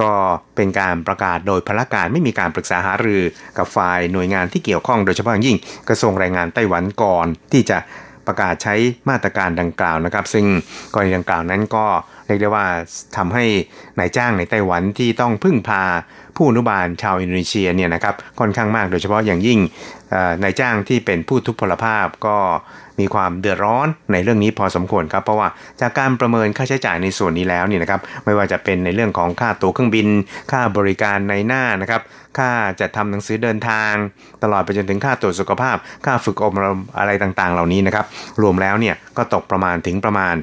[SPEAKER 5] ก็เป็นการประกาศโดยพละการไม่มีการปรึกษาหารือกับฝ่ายหน่วยงานที่เกี่ยวข้องโดยเฉพาะอย่างยิ่งกระทรวงแรงงานไต้หวันก่อนที่จะประกาศใช้มาตรการดังกล่าวนะครับ ซึ่งกรณีดังกล่าวนั้นก็เรียกได้ว่าทำให้นายจ้างในไต้หวันที่ต้องพึ่งพาผู้อนุบาลชาวอินโดนีเซียเนี่ยนะครับค่อนข้างมากโดยเฉพาะอย่างยิ่งนายจ้างที่เป็นผู้ทุพพลภาพก็ มีความเดือดร้อนในเรื่องนี้พอสมควรครับ เพราะว่าจากการประเมินค่าใช้จ่ายในส่วนนี้แล้วนี่นะครับไม่ว่าจะเป็นในเรื่องของค่าตั๋วเครื่องบิน ค่าบริการในหน้านะครับค่าจัดทำหนังสือเดินทาง ตลอดไปจนถึงค่าตรวจสุขภาพ ค่าฝึกอบรมอะไรต่างๆ เหล่านี้นะครับรวมแล้วเนี่ยก็ตกประมาณถึงประมาณ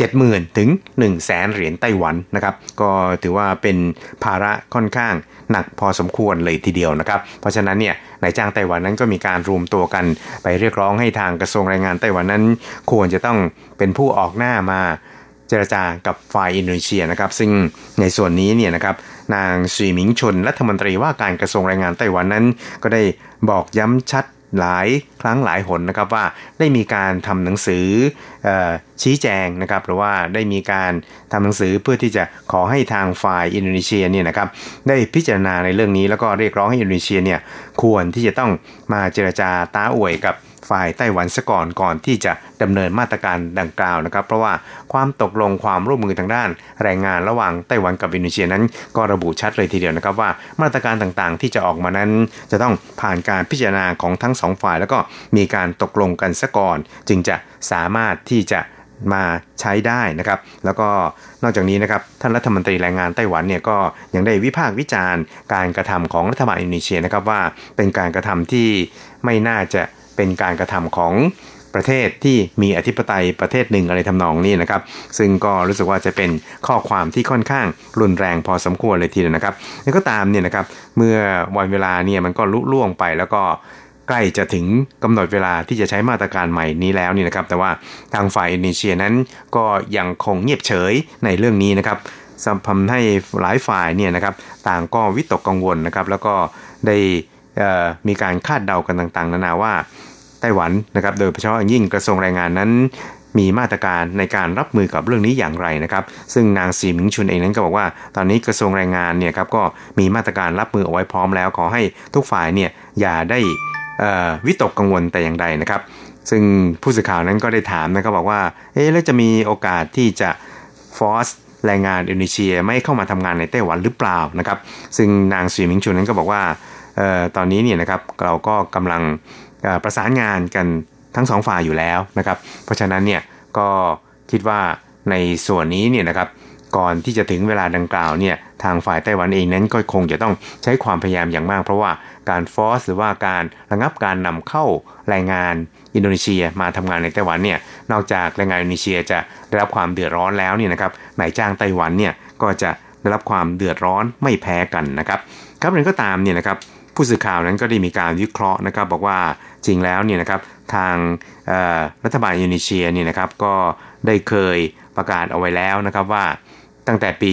[SPEAKER 5] 70,000 ถึง 1 0 0 0 0แสนเหรียญไต้หวันนะครับ ก็ถือว่าเป็นภาระค่อนข้างหนักพอสมควรเลยทีเดียวนะครับ เพราะฉะนั้นเนี่ยนายจ้างไต้หวันนั้นก็มีการรวมตัวกัน ไปเรียกร้องให้ทางกระทรวงแรงงานไต้หวันนั้น ควรจะต้องเป็นผู้ออกหน้ามาเจรจากับฝ่ายอินโดนีเซียนะครับ ซึ่งในส่วนนี้เนี่ยนะครับนางสุยหมิงชนรัฐมนตรีว่าการกระทรวงแรงงานไต้หวันนั้น ก็ได้บอกย้ำชัด หลายครั้งหลายหนนะครับว่าได้มีการทำหนังสืออชี้แจงนะครับหรือว่าได้มีการทำหนังสือเพื่อที่จะขอให้ทางฝ่ายอินโดนีเซียเนี่ยนะครับได้พิจารณาในเรื่องนี้แล้วก็เรียกร้องให้อินโดนีเซียเนี่ยควรที่จะต้องมาเจรจาตาอวยกับ ฝ่ายไต้หวันซะก่อนก่อนที่จะดำเนินมาตรการดังกล่าวนะครับ เพราะว่าความตกลงความร่วมมือทางด้าน แรงงานระหว่างไต้หวันกับอินโดนีเซียนั้น ก็ระบุชัดเลยทีเดียวนะครับว่ามาตรการต่างๆ ที่จะออกมานั้น จะต้องผ่านการพิจารณาของทั้งสองฝ่าย แล้วก็มีการตกลงกันซะก่อน จึงจะสามารถที่จะมาใช้ได้นะครับ แล้วก็นอกจากนี้นะครับท่านรัฐมนตรีแรงงานไต้หวันเนี่ยก็ยังได้วิพากษ์วิจารณ์ การกระทำของรัฐบาลอินโดนีเซียนะครับว่าเป็นการกระทำที่ไม่น่าจะ เป็นการกระทำของประเทศที่มีอธิปไตยประเทศหนึ่งอะไรทำนองนี้นะครับ ซึ่งก็รู้สึกว่าจะเป็นข้อความที่ค่อนข้างรุนแรงพอสมควรเลยทีเดียวนะครับนี่ก็ตามเนี่ยนะครับเมื่อวันเวลาเนี่ยมันก็ลุล่วงไปแล้วก็ใกล้จะถึงกำหนดเวลาที่จะใช้มาตรการใหม่นี้แล้วนี่นะครับ แต่ว่าทางฝ่ายอินโดนีเซียนั้นก็ยังคงเงียบเฉยในเรื่องนี้นะครับทำให้หลายฝ่ายเนี่ยนะครับต่างก็วิตกกังวลนะครับ แล้วก็ได้ มีการคาดเดากันต่างๆ นานาว่าไต้หวันนะครับโดยเฉพาะยิ่งกระทรวงแรงงานนั้น มีมาตรการในการรับมือกับเรื่องนี้อย่างไรนะครับซึ่งนางสีมิงชุนเองนั้นก็บอกว่า ตอนนี้กระทรวงแรงงานเนี่ยครับก็มีมาตรการรับมือเอาไว้พร้อมแล้ว ขอให้ทุกฝ่ายเนี่ยอย่าได้วิตกกังวลแต่อย่างใดนะครับ ซึ่งผู้สื่อข่าวนั้นก็ได้ถามนะครับบอกว่าเอ๊ะแล้วจะมีโอกาสที่จะฟอสแรงงานอินโดนีเซียไม่เข้ามาทำงานในไต้หวันหรือเปล่านะครับ ซึ่งนางสีมิงชุนนั้นก็บอกว่า ตอนนี้เนี่ยนะครับเราก็กำลังประสานงานกันทั้งสองฝ่ายอยู่แล้วนะครับ เพราะฉะนั้นเนี่ยก็คิดว่าในส่วนนี้เนี่ยนะครับก่อนที่จะถึงเวลาดังกล่าวเนี่ยทางฝ่ายไต้หวันเองนั้นก็คงจะต้องใช้ความพยายามอย่างมาก เพราะว่าการฟอสหรือว่าการระงับการนำเข้าแรงงานอินโดนีเซียมาทำงานในไต้หวันเนี่ยนอกจากแรงงานอินโดนีเซียจะได้รับความเดือดร้อนแล้วเนี่ยนะครับนายจ้างไต้หวันเนี่ยก็จะได้รับความเดือดร้อนไม่แพ้กันนะครับครับนั้นก็ตามเนี่ยนะครับ ผู้สื่อข่าวนั้นก็ได้มีการวิเคราะห์นะครับ บอกว่าจริงแล้วเนี่ยนะครับทางรัฐบาลอินโดนีเซียเนี่ยนะครับก็ได้เคยประกาศเอาไว้แล้วนะครับว่าตั้งแต่ปี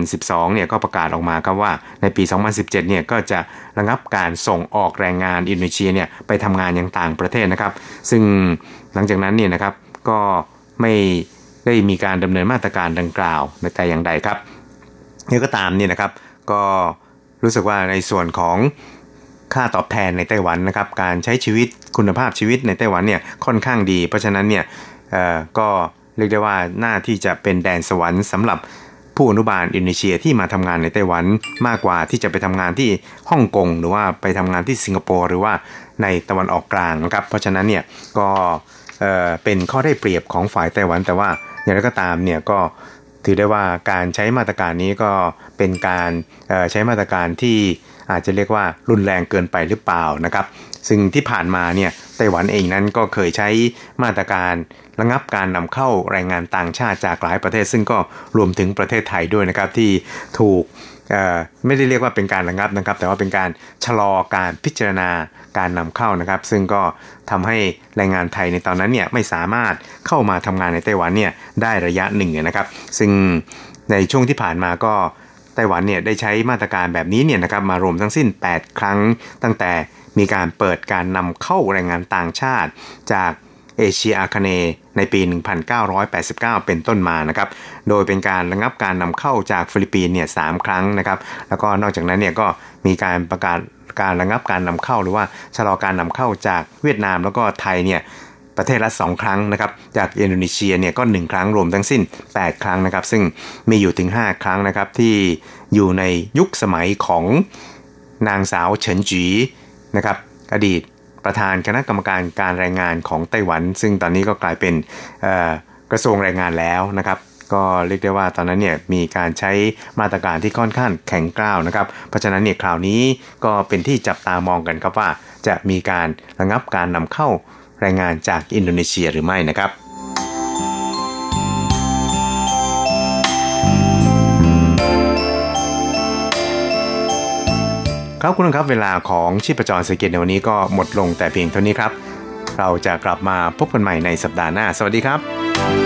[SPEAKER 5] 2012 เนี่ยก็ประกาศออกมาครับว่าในปี 2017 เนี่ยก็จะระงับการส่งออกแรงงานอินโดนีเซียเนี่ยไปทำงานอย่างต่างประเทศนะครับ ซึ่งหลังจากนั้นเนี่ยนะครับก็ไม่ได้มีการดำเนินมาตรการดังกล่าวในแต่อย่างใดครับนี่ก็ตามเนี่ยนะครับก็รู้สึกว่าในส่วนของ ค่าตอบแทนในไต้หวันนะครับการใช้ชีวิตคุณภาพชีวิตในไต้หวันเนี่ยค่อนข้างดี เพราะฉะนั้นเนี่ยก็เรียกได้ว่าหน้าที่จะเป็นแดนสวรรค์สำหรับผู้อนุบาลอินโดนีเซียที่มาทำงานในไต้หวันมากกว่าที่จะไปทำงานที่ฮ่องกงหรือว่าไปทำงานที่สิงคโปร์หรือว่าในตะวันออกกลางนะครับ เพราะฉะนั้นเนี่ยก็เเป็นข้อได้เปรียบของฝ่ายไต้หวัน แต่ว่าอย่างไรก็ตามเนี่ยก็ถือได้ว่าการใช้มาตรการนี้ก็เป็นการใช้มาตรการที่ อาจจะเรียกว่ารุนแรงเกินไปหรือเปล่านะครับ ซึ่งที่ผ่านมาเนี่ยไต้หวันเองนั้นก็เคยใช้มาตรการระงับการนำเข้าแรงงานต่างชาติจากหลายประเทศ ซึ่งก็รวมถึงประเทศไทยด้วยนะครับที่ถูกไม่ได้เรียกว่าเป็นการระงับนะครับ แต่ว่าเป็นการชะลอการพิจารณาการนำเข้านะครับ ซึ่งก็ทำให้แรงงานไทยในตอนนั้นเนี่ยไม่สามารถเข้ามาทำงานในไต้หวันเนี่ยได้ระยะหนึ่งนะครับ ซึ่งในช่วงที่ผ่านมาก็ ไต้หวันเนี่ยได้ใช้มาตรการแบบนี้เนี่ยนะครับมารวมทั้งสิ้น 8 ครั้ง ตั้งแต่มีการเปิดการนำเข้าแรงงานต่างชาติ จากเอเชียอาคเนในปี 1989 เป็นต้นมานะครับ โดยเป็นการระงับการนำเข้าจากฟิลิปปินส์เนี่ยสครั้งนะครับ แล้วก็นอกจากนั้นเนี่ยก็มีการประกาศการระงับการนำเข้าหรือว่าชะลอการนำเข้าจากเวียดนามแล้วก็ไทยเนี่ย ประเทศละ 2 ครั้งนะครับ จากอินโดนีเซียเนี่ยก็ 1 ครั้งรวมทั้งสิ้น 8 ครั้งนะครับ ซึ่งมีอยู่ถึง 5 ครั้งนะครับที่อยู่ในยุคสมัยของนางสาวเฉินจีนะครับอดีตประธานคณะกรรมการการแรงงานของไต้หวัน ซึ่งตอนนี้ก็กลายเป็นกระทรวงแรงงานแล้วนะครับก็เรียกได้ว่าตอนนั้นเนี่ยมีการใช้มาตรการที่ค่อนข้างแข็งกร้าวนะครับ เพราะฉะนั้นเนี่ยคราวนี้ก็เป็นที่จับตามองกันครับว่า จะมีการระงับการนำเข้า รายงานจากอินโดนีเซียหรือไม่นะครับครับคุณครับเวลาของชีพจรสเศรษฐกิจในวันนี้ก็หมดลงแต่เพียงเท่านี้ครับ เราจะกลับมาพบกันใหม่ในสัปดาห์หน้า สวัสดีครับ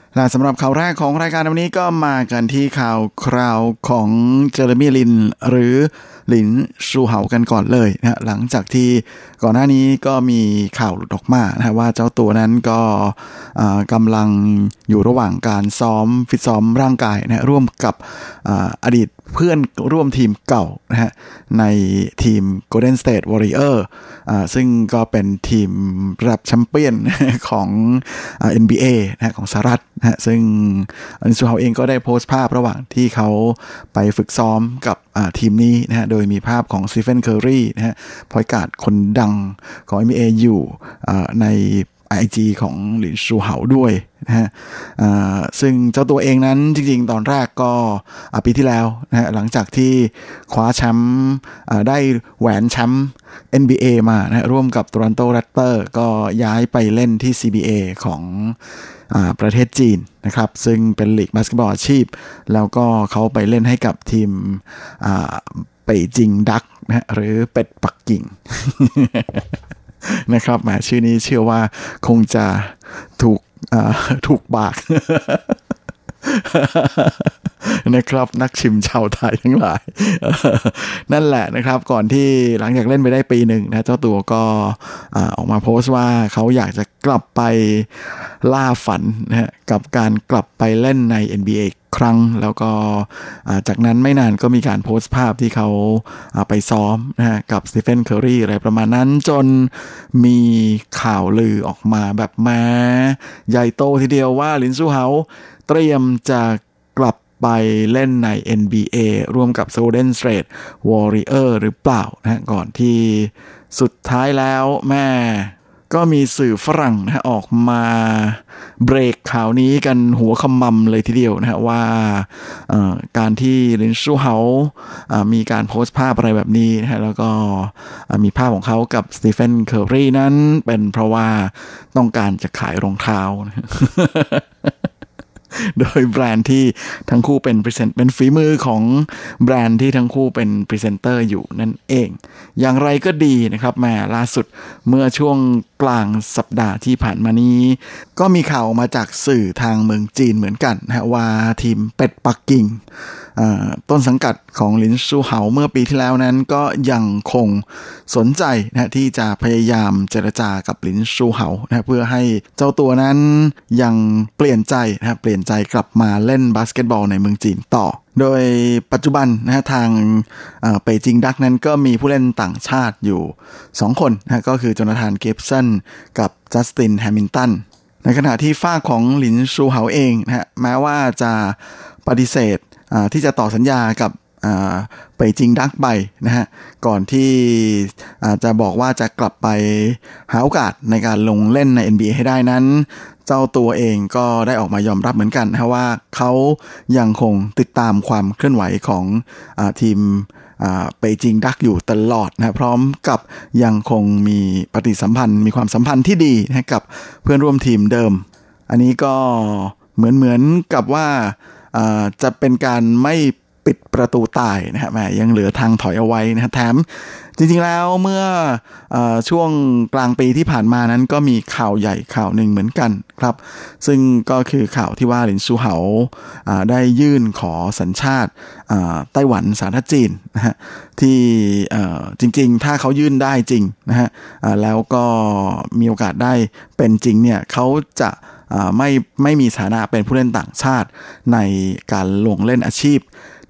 [SPEAKER 6] และสำหรับข่าวแรกของรายการวันนี้ก็มากันที่ข่าวคราวของเจอร์มีลิน หรือหลินชูเหากันก่อนเลยนะหลังจากที่ก่อนหน้านี้ก็มีข่าวหลุดออกมานะว่าเจ้าตัวนั้นก็กำลังอยู่ระหว่างการซ้อมฟิตซ้อมร่างกายนะร่วมกับออดีต เพื่อนร่วมทีมเก่านะฮะในทีม Golden State Warrior อ่าซึ่งก็เป็นทีมระดับแชมเปี้ยนของ NBA นะของสหรัฐนะฮะซึ่งหลินซูเหาเองก็ได้โพสต์ภาพระหว่างที่เขาไปฝึกซ้อมกับทีมนี้นะฮะโดยมีภาพของสตีเฟนเคอร์รีนะฮะ point guard คนดังของ NBA อยู่ใน IG ของหลินชูเหาด้วยนะฮะซึ่งเจ้าตัวเองนั้นจริงๆ ตอนแรกก็ปีที่แล้วนะฮะหลังจากที่คว้าแชมป์ได้แหวนแชมป์ NBA มานะร่วมกับโตรอนโตแรปเตอร์ก็ย้ายไปเล่นที่ CBA ของอประเทศจีนนะครับ ซึ่งเป็นลีกบาสเกตบอลอาชีพ แล้วก็เขาไปเล่นให้กับทีมเป่ยจิง Duck นะหรือเป็ดปักกิ่ง นะครับแหมชื่อนี้เชื่อว่าคงจะถูกถูกบากนะครับนักชิมชาวไทยทั้งหลาย นั่นแหละนะครับ ก่อนที่หลังจากเล่นไปได้ปีหนึ่งนะเจ้าตัวก็ออกมาโพสต์ว่าเขาอยากจะกลับไปล่าฝันนะฮะกับการกลับไปเล่นใน NBA ครั้ง แล้วก็จากนั้นไม่นานก็มีการโพสต์ภาพที่เขาไปซ้อมนะฮะกับสตีเฟนเคอรีอะไรประมาณนั้นจนมีข่าวลือออกมาแบบแม้ใหญ่โตทีเดียวว่าลินซูเฮาเตรียมจะกลับไปเล่นใน NBA ร่วมกับ Golden State Warrior หรือเปล่านะก่อนที่สุดท้ายแล้วแม่ ก็มีสื่อฝรั่งนะฮะออกมาเบรกข่าวนี้กันหัวคำมัมเลยทีเดียวนะฮะว่าการที่ลินชูเฮามีการโพสต์ภาพอะไรแบบนี้นะฮะแล้วก็มีภาพของเขากับสตีเฟนเคอร์รีนั้นเป็นเพราะว่าต้องการจะขายรองเท้านะ โดยแบรนด์ที่ทั้งคู่เป็นพรีเซนต์เป็นฝีมือของแบรนด์ที่ทั้งคู่เป็นพรีเซนเตอร์อยู่นั่นเอง อย่างไรก็ดีนะครับแหมล่าสุดเมื่อช่วงกลางสัปดาห์ที่ผ่านมานี้ ก็มีข่าวมาจากสื่อทางเมืองจีนเหมือนกันนะว่าทีมเป็ดปักกิ่ง ต้นสังกัดของลินซูเหาเมื่อปีที่แล้วนั้นก็ยังคงสนใจนะที่จะพยายามเจรจากับลินซูเหานะเพื่อให้เจ้าตัวนั้นยังเปลี่ยนใจนะเปลี่ยนใจกลับมาเล่นบาสเกตบอลในเมืองจีนต่อ โดยปัจจุบันนะทางเป่ยจิง Duck นั้นก็มีผู้เล่นต่างชาติอยู่ 2 คนนะก็คือโจนาธานกิบสันกับจัสตินแฮมิลตันในขณะที่ฝ้าของหลินซูเหาเองนะฮะแม้ว่าจะปฏิเสธ ที่จะต่อสัญญากับไปจริงดักไปนะฮะก่อนที่จะบอกว่าจะกลับไปหาโอกาสในการลงเล่นใน NBA ให้ได้นั้น เจ้าตัวเองก็ได้ออกมายอมรับเหมือนกันนะว่าเขายังคงติดตามความเคลื่อนไหวของอทีมไปจริงดักอยู่ตลอดนะพร้อมกับยังคงมีปฏิสัมพันธ์ มีความสัมพันธ์ที่ดีนะกับเพื่อนร่วมทีมเดิม อันนี้ก็เหมือนเหมือนกับว่า จะเป็นการไม่ปิดประตูตายนะฮะแมยังเหลือทางถอยเอาไว้นะฮะแถมจริงๆแล้วเมื่ออช่วงกลางปีที่ผ่านมานั้นก็มีข่าวใหญ่ข่าวหนึ่งเหมือนกันครับ ซึ่งก็คือข่าวที่ว่าหลินซูเหาได้ยื่นขอสัญชาติไต้หวันสาธารณจีนนะฮะที่จริงๆ ถ้าเขายื่นได้จริงนะฮะแล้วก็มีโอกาสได้เป็นจริงเนี่ยเขาจะ ไม่ไม่มีฐานะเป็นผู้เล่นต่างชาติในการลงเล่นอาชีพ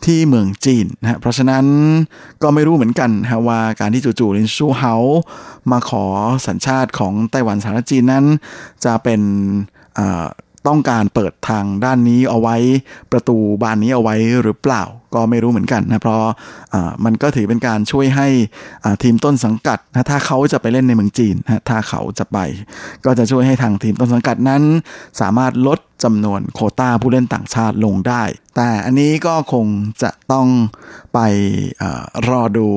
[SPEAKER 6] ที่เมืองจีนนะเพราะฉะนั้นก็ไม่รู้เหมือนกันนะว่าการที่จู่ๆลินชูเฮามาขอสัญชาติของไต้หวันสาธารณจีนนั้น จะเป็น ต้องการเปิดทางด้านนี้เอาไว้ ประตูบานนี้เอาไว้หรือเปล่า ก็ไม่รู้เหมือนกันนะเพราะมันก็ถือเป็นการช่วยให้ทีมต้นสังกัดนะถ้าเขาจะไปเล่นในเมืองจีนนะถ้าเขาจะไป ก็จะช่วยให้ทางทีมต้นสังกัดนั้น สามารถลดจำนวนโคต้าผู้เล่นต่างชาติลงได้ แต่อันนี้ก็คงจะต้องไปอรอดู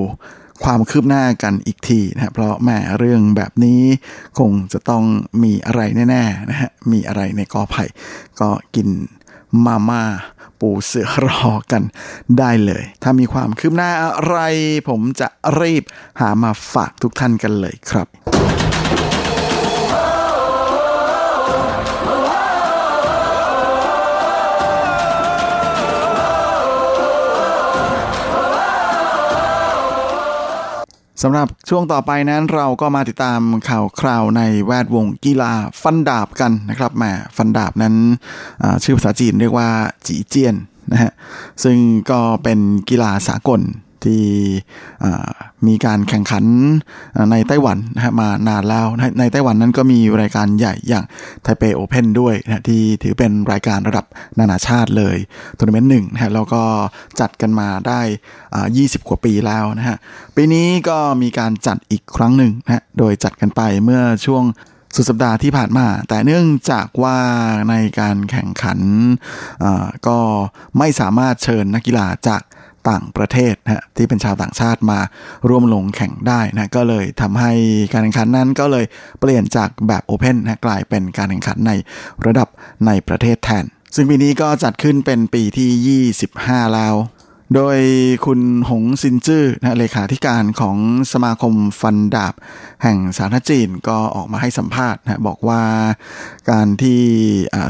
[SPEAKER 6] ความคืบหน้ากันอีกทีนะเพราะแม่เรื่องแบบนี้คงจะต้องมีอะไรแน่ๆนะฮะมีอะไรในกอไผ่ก็กินมาม่าปูเสือรอกันได้เลย ถ้ามีความคืบหน้าอะไร ผมจะรีบหามาฝากทุกท่านกันเลยครับ สำหรับช่วงต่อไปนั้นเราก็มาติดตามข่าวคราวในแวดวงกีฬาฟันดาบกันนะครับแหมฟันดาบนั้นชื่อภาษาจีนเรียกว่าจีเจียนนะฮะซึ่งก็เป็นกีฬาสากล ที่มีการแข่งขันในไต้หวันนะมานานแล้วในไต้หวันนั้นก็มีรายการใหญ่อย่างไทเป Open ด้วยนะที่ถือเป็นรายการระดับนานาชาติเลยทัวร์นาเมนต์หนึ่งนะฮะแล้วก็จัดกันมาได้20 กว่าปีแล้วนะฮะปีนี้ก็มีการจัดอีกครั้งหนึ่งนะโดยจัดกันไปเมื่อช่วงสุดสัปดาห์ที่ผ่านมา แต่เนื่องจากว่าในการแข่งขันก็ไม่สามารถเชิญนักกีฬาจาก ต่างประเทศนะที่เป็นชาวต่างชาติมาร่วมลงแข่งได้นะก็เลยทำให้การแข่งขันนั้นก็เลยเปลี่ยนจากแบบโอเพนนะกลายเป็นการแข่งขันในระดับในประเทศแทน ซึ่งปีนี้ก็จัดขึ้นเป็นปีที่ 25 แล้ว โดยคุณหงซินจื้อนะเลขาธิการของสมาคมฟันดาบ แห่งสาธารณจีนก็ออกมาให้สัมภาษณ์นะบอกว่าการที่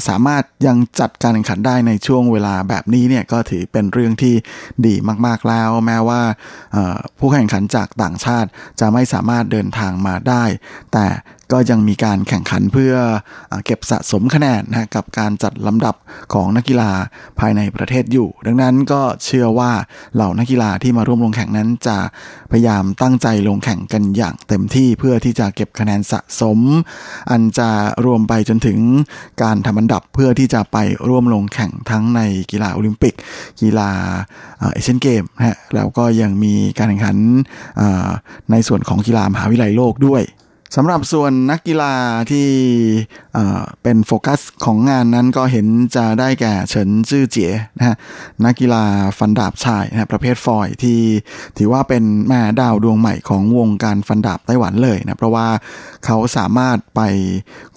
[SPEAKER 6] สามารถยังจัดการแข่งขันได้ในช่วงเวลาแบบนี้เนี่ยก็ถือเป็นเรื่องที่ดีมากๆแล้ว แม้ว่าผู้แข่งขันจากต่างชาติจะไม่สามารถเดินทางมาได้ แต่ ก็ยังมีการแข่งขันเพื่อเก็บสะสมคะแนนนะกับการจัดลำดับของนักกีฬาภายในประเทศอยู่ ดังนั้นก็เชื่อว่าเหล่านักกีฬาที่มาร่วมลงแข่งนั้นจะพยายามตั้งใจลงแข่งกันอย่างเต็มที่เพื่อที่จะเก็บคะแนนสะสม อันจะรวมไปจนถึงการทำอันดับเพื่อที่จะไปร่วมลงแข่งทั้งในกีฬาโอลิมปิก กีฬาเอเชียนเกมนะฮะแล้วก็ยังมีการแข่งขันในส่วนของกีฬามหาวิทยาลัยโลกด้วย สำหรับส่วนนักกีฬาที่เป็นโฟกัสของงานนั้นก็เห็นจะได้แก่เฉินจื้อเจี๋ยนะฮะนักกีฬาฟันดาบชายนะประเภทฟอยที่ถือว่าเป็นแม่ดาวดวงใหม่ของวงการฟันดาบไต้หวันเลยนะเพราะว่าเขาสามารถไป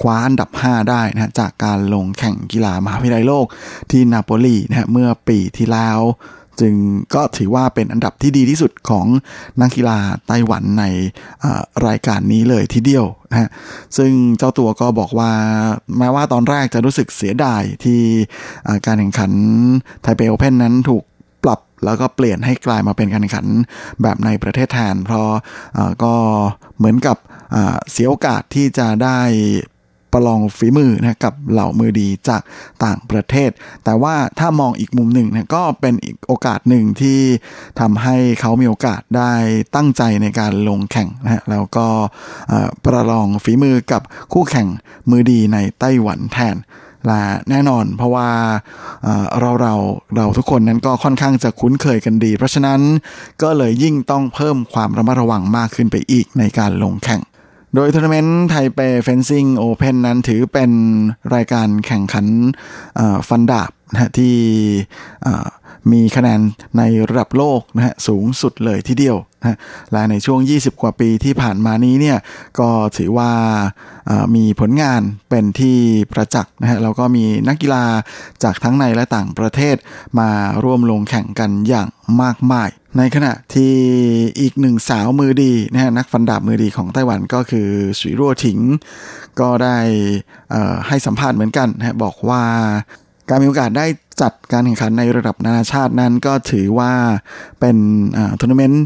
[SPEAKER 6] คว้าอันดับ 5 ได้นะจากการลงแข่งกีฬามหาวิทยาลัยโลกที่นาโปลีนะฮะเมื่อปีที่แล้ว จึงก็ถือว่าเป็นอันดับที่ดีที่สุดของนักกีฬาไต้หวันในรายการนี้เลยทีเดียวนะฮะซึ่งเจ้าตัวก็บอกว่าแม้ว่าตอนแรกจะรู้สึกเสียดายที่การแข่งขันไทเปโอเพนนั้นถูกปรับแล้วก็เปลี่ยนให้กลายมาเป็นการแข่งขันแบบในประเทศแทน เพราะก็เหมือนกับเสียโอกาสที่จะได้ ประลองฝีมือนะกับเหล่ามือดีจากต่างประเทศ แต่ว่าถ้ามองอีกมุมหนึ่งนะก็เป็นอีกโอกาสหนึ่งที่ทำให้เขามีโอกาสได้ตั้งใจในการลงแข่งนะแล้วก็ประลองฝีมือกับคู่แข่งมือดีในไต้หวันแทนและแน่นอนเพราะว่าเราเราเราทุกคนนั้นก็ค่อนข้างจะคุ้นเคยกันดี เพราะฉะนั้นก็เลยยิ่งต้องเพิ่มความระมัดระวังมากขึ้นไปอีกในการลงแข่ง โดยทัวร์นาเมนต์ไทเป Fencing Open นั้นถือเป็นรายการแข่งขันฟันดาบนะที่มีคะแนนในระดับโลกนะฮะสูงสุดเลยทีเดียวนะและในช่วง 20 กว่าปีที่ผ่านมานี้เนี่ยก็ถือว่ามีผลงานเป็นที่ประจักษ์นะฮะแล้วก็มีนักกีฬาจากทั้งในและต่างประเทศมาร่วมลงแข่งกันอย่างมากมาย ในขณะที่อีกหนึ่งสาวมือดีนะฮะนักฟันดาบมือดีของไต้หวันก็คือสุยรั่วถิง ก็ได้ให้สัมภาษณ์เหมือนกันนะบอกว่าการมีโอกาสได้จัดการแข่งขันในระดับนานาชาตินั้นก็ถือว่าเป็นทัวร์นาเมนต์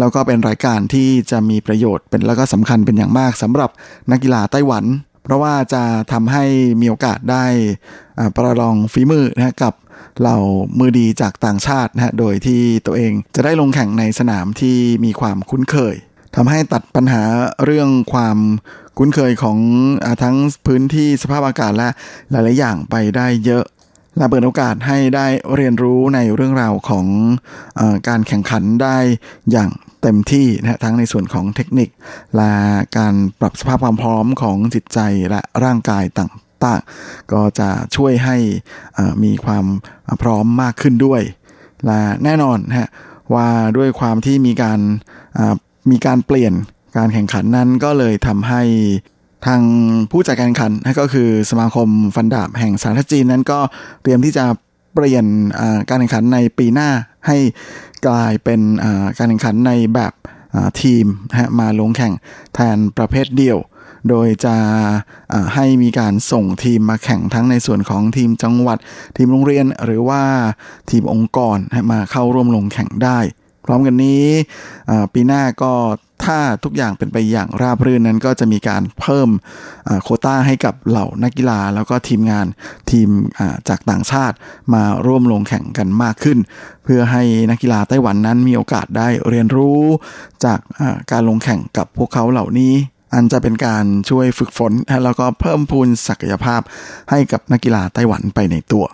[SPEAKER 6] แล้วก็เป็นรายการที่จะมีประโยชน์เป็นแล้วก็สำคัญเป็นอย่างมากสำหรับนักกีฬาไต้หวัน เพราะว่าจะทำให้มีโอกาสได้ ประลองฝีมือนะกับเหล่ามือดีจากต่างชาตินะฮะโดยที่ตัวเองจะได้ลงแข่งในสนามที่มีความคุ้นเคยทำให้ตัดปัญหาเรื่องความคุ้นเคยของอทั้งพื้นที่สภาพอากาศและหลาย ๆ อย่างไปได้เยอะและเปิดโอกาสให้ได้เรียนรู้ในเรื่องราวของอการแข่งขันได้อย่างเต็มที่นะทั้งในส่วนของเทคนิค และการปรับสภาพความพร้อมของจิตใจและร่างกายต่าง ๆ ก็จะช่วยให้มีความพร้อมมากขึ้นด้วย และแน่นอนฮะว่าด้วยความที่มีการมีการเปลี่ยนการแข่งขันนั้นก็เลยทำให้ทางผู้จัดการแข่งขันก็คือสมาคมฟันดาบแห่งสาธารณจีนนั้นก็เตรียมที่จะเปลี่ยนการแข่งขันในปีหน้าให้กลายเป็นการแข่งขันในแบบทีมมาลงแข่งแทนประเภทเดียว โดยจะให้มีการส่งทีมมาแข่งทั้งในส่วนของทีมจังหวัด ทีมโรงเรียนหรือว่าทีมองค์กรมาเข้าร่วมลงแข่งได้ พร้อมกันนี้ปีหน้าก็ถ้าทุกอย่างเป็นไปอย่างราบรื่นนั้นก็จะมีการเพิ่มโคต้าให้กับเหล่านักกีฬา แล้วก็ทีมงานทีมจากต่างชาติมาร่วมลงแข่งกันมากขึ้น เพื่อให้นักกีฬาไต้หวันนั้นมีโอกาสได้เรียนรู้จากการลงแข่งกับพวกเขาเหล่านี้ อันจะเป็นการช่วยฝึกฝน แล้วก็เพิ่มพูนศักยภาพให้กับนักกีฬาไต้หวันไปในตัว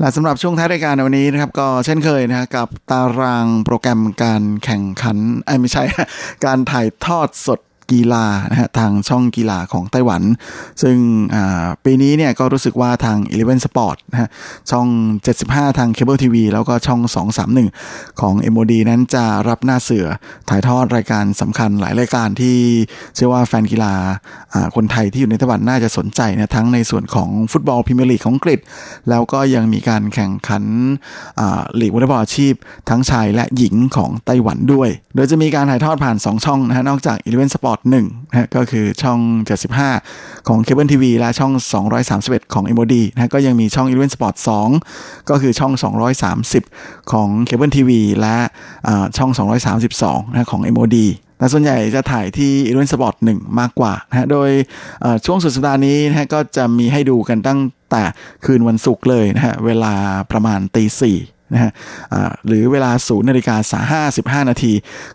[SPEAKER 6] และสำหรับช่วงท้ายรายการในวันนี้นะครับก็เช่นเคยนะกับตารางโปรแกรมการแข่งขันไม่ใช่ การถ่ายทอดสด กีฬานะฮะทางช่องกีฬาของไต้หวัน ซึ่งปีนี้เนี่ยก็รู้สึกว่าทาง Eleven Sport นะฮะช่อง 75 ทางเคเบิลทีวีแล้วก็ช่อง 231 ของ MOD นั้นจะรับหน้าเสือถ่ายทอดรายการสำคัญหลายรายการที่เชื่อว่าแฟนกีฬาคนไทยที่อยู่ในไต้หวันน่าจะสนใจนะทั้งในส่วนของฟุตบอลพรีเมียร์ลีกของอังกฤษ แล้วก็ยังมีการแข่งขันลีกวอลเลย์บอลอาชีพ ทั้งชายและหญิงของไต้หวันด้วย โดยจะมีการถ่ายทอดผ่าน 2 ช่องนะฮะนอกจาก Eleven Sport 1นะก็คือช่อง 75 ของเคเบิลทีวีและช่อง 231 ของ MOD นะก็ยังมีช่อง Eleven Sport 2 ก็คือช่อง 230 ของเคเบิลทีวีและช่อง 232นะของ MOD แต่ส่วนใหญ่จะถ่ายที่ Eleven Sport หนึ่งมากกว่านะโดยช่วงสุดสัปดาห์นี้นะก็จะมีให้ดูกันตั้งแต่คืนวันศุกร์เลยนะฮะเวลาประมาณตีสี่นะฮะหรือเวลาศูนย์นาฬิกาสาห้าสิบห้านาที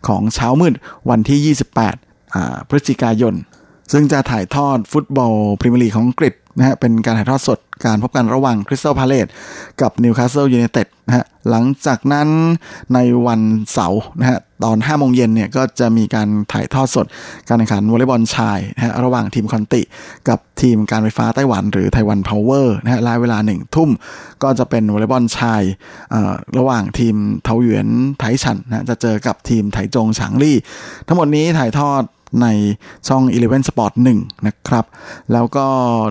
[SPEAKER 6] ของเช้ามืดวันที่ 28 พฤศจิกายน ซึ่งจะถ่ายทอดฟุตบอลพรีเมียร์ลีกของอังกฤษนะฮะเป็นการถ่ายทอดสดการพบกันระหว่างคริสตัลพาเลซกับนิวคาสเซิลยูไนเต็ดนะฮะหลังจากนั้นในวันเสาร์นะฮะตอน5โมงเย็นเนี่ยก็จะมีการถ่ายทอดสด การแข่งขันวอลเลย์บอลชายนะฮะระหว่างทีมคอนติ กับทีมการไฟฟ้าไต้หวัน หรือไต้หวัน Power นะฮะเวลาหนึ่งทุ่ม ก็จะเป็นวอลเลย์บอลชายระหว่างทีมเทาหยวนไทชันนะจะเจอกับทีมไถจงฉางลี่ ทั้งหมดนี้ถ่ายทอด ในช่อง Eleven Sport 1 นะครับ แล้วก็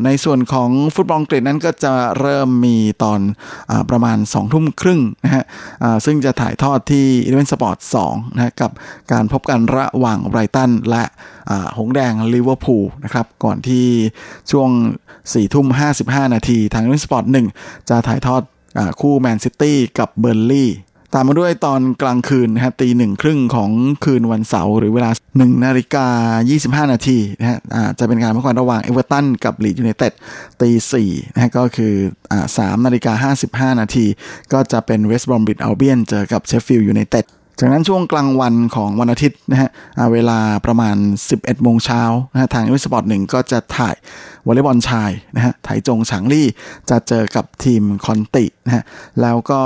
[SPEAKER 6] ในส่วนของฟุตบอลอังกฤษนั้นก็จะเริ่มมีตอนอประมาณ 2 ทุ่มครึ่งนะฮะซึ่งจะถ่ายทอดที่ Eleven Sport 2นะกับการพบกันระหว่างไบรตันและหงส์แดงลิเวอร์พูลนะครับก่อนที่ช่วง 4 ทุ่ม 55 นาทีทาง Eleven Sport 1 จะถ่ายทอดคู่แมนซิตี้กับเบิร์นลีย์ ตามมาด้วยตอนกลางคืนนะฮะตีหนึ่งครึ่งของคืนวันเสาร์หรือเวลา 1 นาฬิกา 25 นาทีนะฮะจะเป็นการพบกันระหว่างเอเวอร์ตันกับลีดส์ยูไนเต็ดตีสี่นะฮะก็คือสามนาฬิกา 55 นาที ก็จะเป็นเวสต์บรอมวิชอัลเบียนเจอกับเชฟฟิลด์ยูไนเต็ด จากนั้นช่วงกลางวันของวันอาทิตย์นะฮะเวลาประมาณ 11โมงเช้านะฮะทาง Eleven Sport หนึ่งก็จะถ่ายวอลเลย์บอลชายนะฮะไถจงฉางลี่จะเจอกับทีมคอนตินะฮะแล้วก็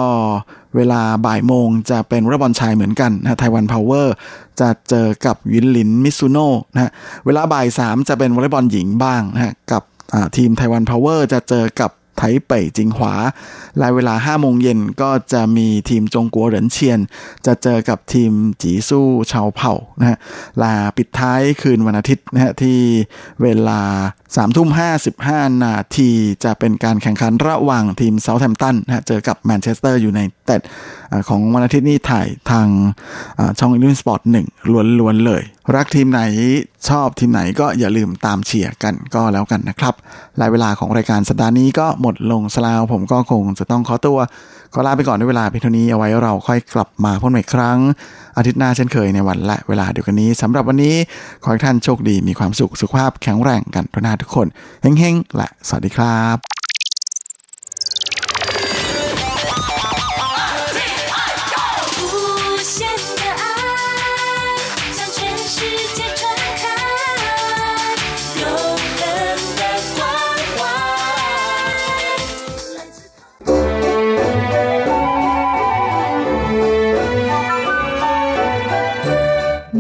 [SPEAKER 6] เวลาบ่ายโมงจะเป็นวอลเลย์บอลชายเหมือนกันนะไทวันพาวเวอร์จะเจอกับวินลินมิซุโน่นะฮะเวลาบ่ายสามจะเป็นวอลเลย์บอลหญิงบ้างนะฮะกับทีมไทวันพาวเวอร์จะเจอกับ ไทเป่ยจิงหวาและเวลา5โมงเย็นก็จะมีทีมจงกัวเหรินเชียน จะเจอกับทีมจีสู้ชาวเผ่านะฮะมาปิดท้ายคืนวันอาทิตย์นะฮะที่เวลา3ทุ่ม55 นาทีจะเป็นการแข่งขันระหว่างทีมเซาท์แฮมป์ตันนะฮะเจอกับแมนเชสเตอร์ยูไนเต็ดของวันอาทิตย์นี้ถ่ายทางช่อง Eleven Sport หนึ่งล้วนๆเลย รักทีมไหนชอบทีมไหนก็อย่าลืมตามเชียร์กันก็แล้วกันนะครับลายเวลาของรายการสัปดาห์นี้ก็หมดลงสลาว ผมก็คงจะต้องขอตัวขอลาไปก่อนด้วยเวลาเพียงเท่านี้เอาไว้เราค่อยกลับมาพบกันอีกครั้ง อาทิตย์หน้าเช่นเคยในวันและเวลาเดียวกันนี้สำหรับวันนี้ขอให้ท่านโชคดีมีความสุขสุขภาพแข็งแรงกันทุกนาทุกคนเฮ้งๆและสวัสดีครับ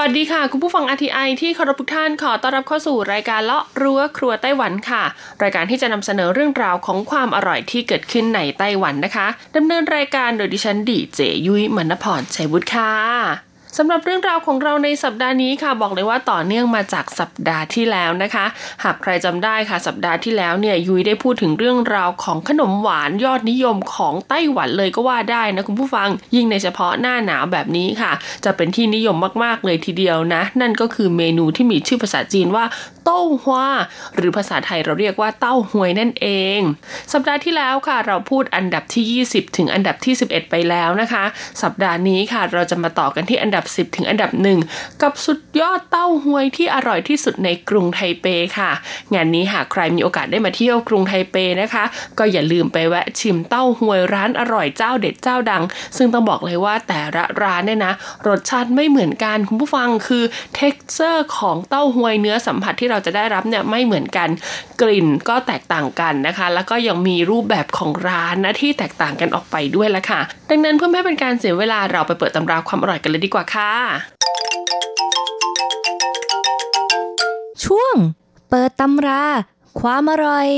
[SPEAKER 2] วัสดีค่ะ คุณผู้ฟังอาทีไอที่เคารพทุกท่านขอต้อนรับเข้าสู่รายการเลาะรั้วครัวไต้หวันค่ะ รายการที่จะนำเสนอเรื่องราวของความอร่อยที่เกิดขึ้นในไต้หวันนะคะดำเนินรายการโดยดิฉันดีเจยุ้ยมณพรชัยวุฒิค่ะ สำหรับเรื่องราวของเราในสัปดาห์นี้ค่ะบอกเลยว่าต่อเนื่องมาจากสัปดาห์ที่แล้วนะคะ หากใครจำได้ค่ะสัปดาห์ที่แล้วเนี่ยยุ้ยได้พูดถึงเรื่องราวของขนมหวานยอดนิยมของไต้หวันเลยก็ว่าได้นะคุณผู้ฟัง ยิ่งในเฉพาะหน้าหนาวแบบนี้ค่ะ จะเป็นที่นิยมมากๆเลยทีเดียวนะ นั่นก็คือเมนูที่มีชื่อภาษาจีนว่า ต้าหวาหรือภาษาไทยเราเรียกว่าเต้าหวยนั่นเอง สัปดาห์ที่แล้วค่ะเราพูดอันดับที่ 20 ถึงอันดับที่ 11 ไปแล้วนะคะ สัปดาห์นี้ค่ะเราจะมาต่อกันที่อันดับ 10 ถึงอันดับหนึ่งกับสุดยอดเต้าหวยที่อร่อยที่สุดในกรุงไทเปค่ะ งานนี้หากใครมีโอกาสได้มาเที่ยวกรุงไทเปนะคะ ก็อย่าลืมไปแวะชิมเต้าหวยร้านอร่อยเจ้าเด็ดเจ้าดัง ซึ่งต้องบอกเลยว่าแต่ละร้านเนี่ยนะรสชาติไม่เหมือนกันคุณผู้ฟังคือ texture ของเต้าหวยเนื้อสัมผัสที่เราจะได้รับเนี่ยไม่เหมือนกันกลิ่นก็แตกต่างกันนะคะ แล้วก็ยังมีรูปแบบของร้านนะที่แตกต่างกันออกไปด้วยละค่ะ ดังนั้นเพื่อไม่ให้เป็นการเสียเวลาเราไปเปิดตำราความอร่อยกันเลยดีกว่าค่ะ
[SPEAKER 7] ช่วง เปิดตำรา ความอร่อย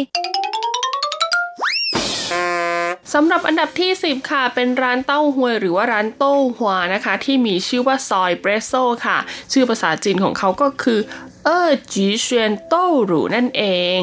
[SPEAKER 2] สำหรับอันดับที่ 10 ค่ะ เป็นร้านเต้าหวยหรือว่าร้านโต้หวานะคะ ที่มีชื่อว่าซอยเบรโซค่ะ ชื่อภาษาจีนของเขาก็คือ เออจีเชียนโต้หรูนั่นเอง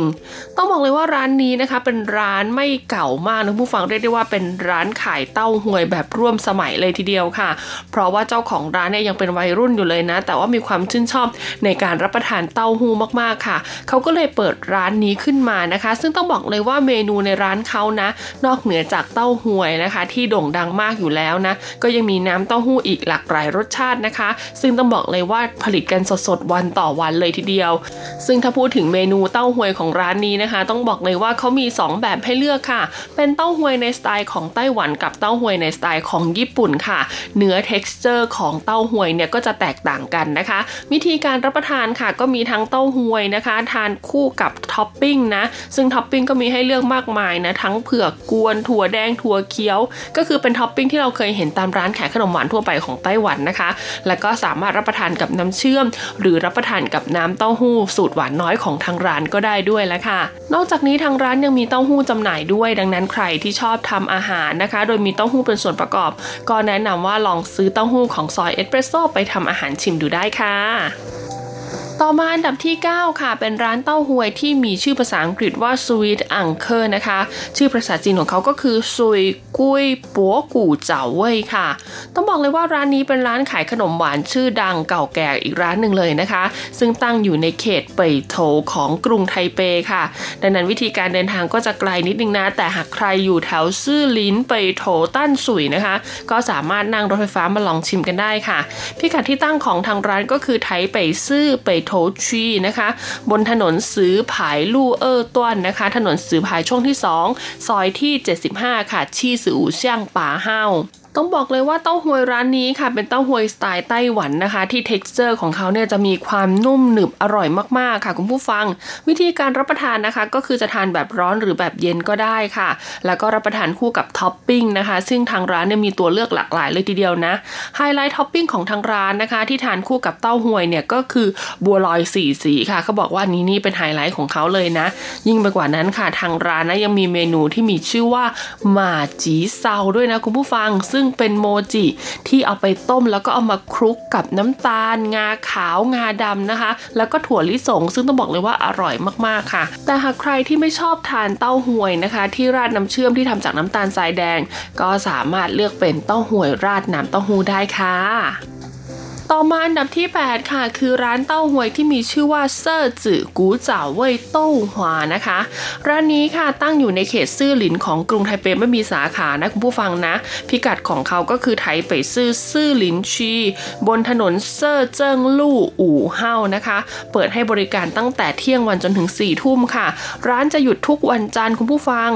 [SPEAKER 2] ต้องบอกเลยว่าร้านนี้นะคะ เป็นร้านไม่เก่ามากนะผู้ฟังเรียกได้ว่าเป็นร้านขายเต้าหวยแบบร่วมสมัยเลยทีเดียวค่ะ เพราะว่าเจ้าของร้านเนี่ยยังเป็นวัยรุ่นอยู่เลยนะ แต่ว่ามีความชื่นชอบในการรับประทานเต้าหู้มากๆค่ะ เขาก็เลยเปิดร้านนี้ขึ้นมานะคะ ซึ่งต้องบอกเลยว่าเมนูในร้านเขานะ นอกเหนือจากเต้าหวยนะคะ ที่โด่งดังมากอยู่แล้วนะ ก็ยังมีน้ำเต้าหู้อีกหลากหลายรสชาตินะคะ ซึ่งต้องบอกเลยว่าผลิตกันสดๆวันต่อวันเลยทีเดียว ซึ่งถ้าพูดถึงเมนูเต้าหวยของร้านนี้นะคะ ต้องบอกเลยว่าเขามี 2 แบบให้เลือกค่ะ เป็นเต้าหวยในสไตล์ของไต้หวันกับเต้าหวยในสไตล์ของญี่ปุ่นค่ะ เนื้อ texture ของเต้าหวยเนี่ยก็จะแตกต่างกันนะคะ วิธีการรับประทานค่ะก็มีทั้งเต้าหวยนะคะ ทานคู่กับท็อปปิ้งนะ ซึ่งท็อปปิ้งก็มีให้เลือกมากมายนะทั้งเผือกกวนถั่วแดงถั่วเขียว ก็คือเป็นท็อปปิ้งที่เราเคยเห็นตามร้านขายขนมหวานทั่วไปของไต้หวันนะคะ แล้วก็สามารถรับประทานกับน้ำเชื่อม หรือรับประทานกับน้น้ำเต้าหู้สูตรหวานน้อยของทางร้านก็ได้ด้วยแล้วค่ะ นอกจากนี้ทางร้านยังมีเต้าหู้จำหน่ายด้วย ดังนั้นใครที่ชอบทำอาหารนะคะ โดยมีเต้าหู้เป็นส่วนประกอบ ก็แนะนำว่าลองซื้อเต้าหู้ของซอยเอสเปรสโซ่ไปทำอาหารชิมดูได้ค่ะ ต่อมาอันดับที่ 9 ค่ะ เป็นร้านเต้าหวยที่มีชื่อภาษาอังกฤษว่า Sweet Uncle นะคะ ชื่อภาษาจีนของเขาก็คือซุยกุยปัวกู่เจ๋าเว่ยค่ะ ต้องบอกเลยว่าร้านนี้เป็นร้านขายขนมหวานชื่อดังเก่าแก่อีกร้านหนึ่งเลยนะคะ ซึ่งตั้งอยู่ในเขตเป่ยโถของกรุงไทเปค่ะ ดังนั้นวิธีการเดินทางก็จะไกลนิดนึงนะ แต่หากใครอยู่แถวซื่อลิ้นเป่ยโถตั้นสุยนะคะ ก็สามารถนั่งรถไฟฟ้ามาลองชิมกันได้ค่ะ พิกัดที่ตั้งของทางร้านก็คือไทเป่ยซื่อเป่ยโถชีนะคะ บนถนนสือผายลู่เออต้วนนะคะ ถนนสือผายช่วงที่ 2 ซอยที่ 75 ค่ะ ชี่สืออู่เชียงป่าเฮา ต้องบอกเลยว่าเต้าหวยร้านนี้ค่ะ เป็นเต้าหวยสไตล์ไต้หวันนะคะ ที่ t e x t อร์ของเขาเนี่ยจะมีความนุ่มหนึบอร่อยมากๆค่ะ คุณผู้ฟัง วิธีการรับประทานนะคะ ก็คือจะทานแบบร้อนหรือแบบเย็นก็ได้ค่ะ แล้วก็รับประทานคู่กับท็อปปิ้งนะคะ ซึ่งทางร้านเนี่ยมีตัวเลือกหลากหลายเลยทีเดียวนะไฮไลท์ท็อปปิ้งของทางร้านนะคะ ที่ทานคู่กับเต้าหวยเนี่ยก็คือบัวลอยสีสีค่ะเขาบอกว่านี้นี่เป็นไฮไลท์ของเขาเลยนะ ยิ่งไปกว่านั้นค่ะทางร้านนะยังมีเมนูที่มีชื่อว่า麻糬燒 ด้วยนะคุณผู้ฟัง ซึ่งเป็นโมจิที่เอาไปต้มแล้วก็เอามาคลุกกับน้ำตาล งาขาวงาดำนะคะ แล้วก็ถั่วลิสง ซึ่งต้องบอกเลยว่าอร่อยมากๆค่ะ แต่หากใครที่ไม่ชอบทานเต้าหวยนะคะ ที่ราดน้ำเชื่อมที่ทำจากน้ำตาลทรายแดง ก็สามารถเลือกเป็นเต้าหวยราดน้ำเต้าหู้ได้ค่ะ ต่อมาอันดับที่ 8 ค่ะ คือร้านเต้าหวยที่มีชื่อว่าเซอร์จื่อกูเจ๋าเว่ยเต้าหวานะคะ ร้านนี้ค่ะตั้งอยู่ในเขตซื่อหลินของกรุงไทเปไม่มีสาขานะคุณผู้ฟังนะ พิกัดของเขาก็คือไทเปซื่อซื่อหลินชี บนถนนเซอร์เจิ้งลู่五號 นะคะ เปิดให้บริการตั้งแต่เที่ยงวันจนถึง4ี่ทุ่มค่ะ ร้านจะหยุดทุกวันจันทร์คุณผู้ฟัง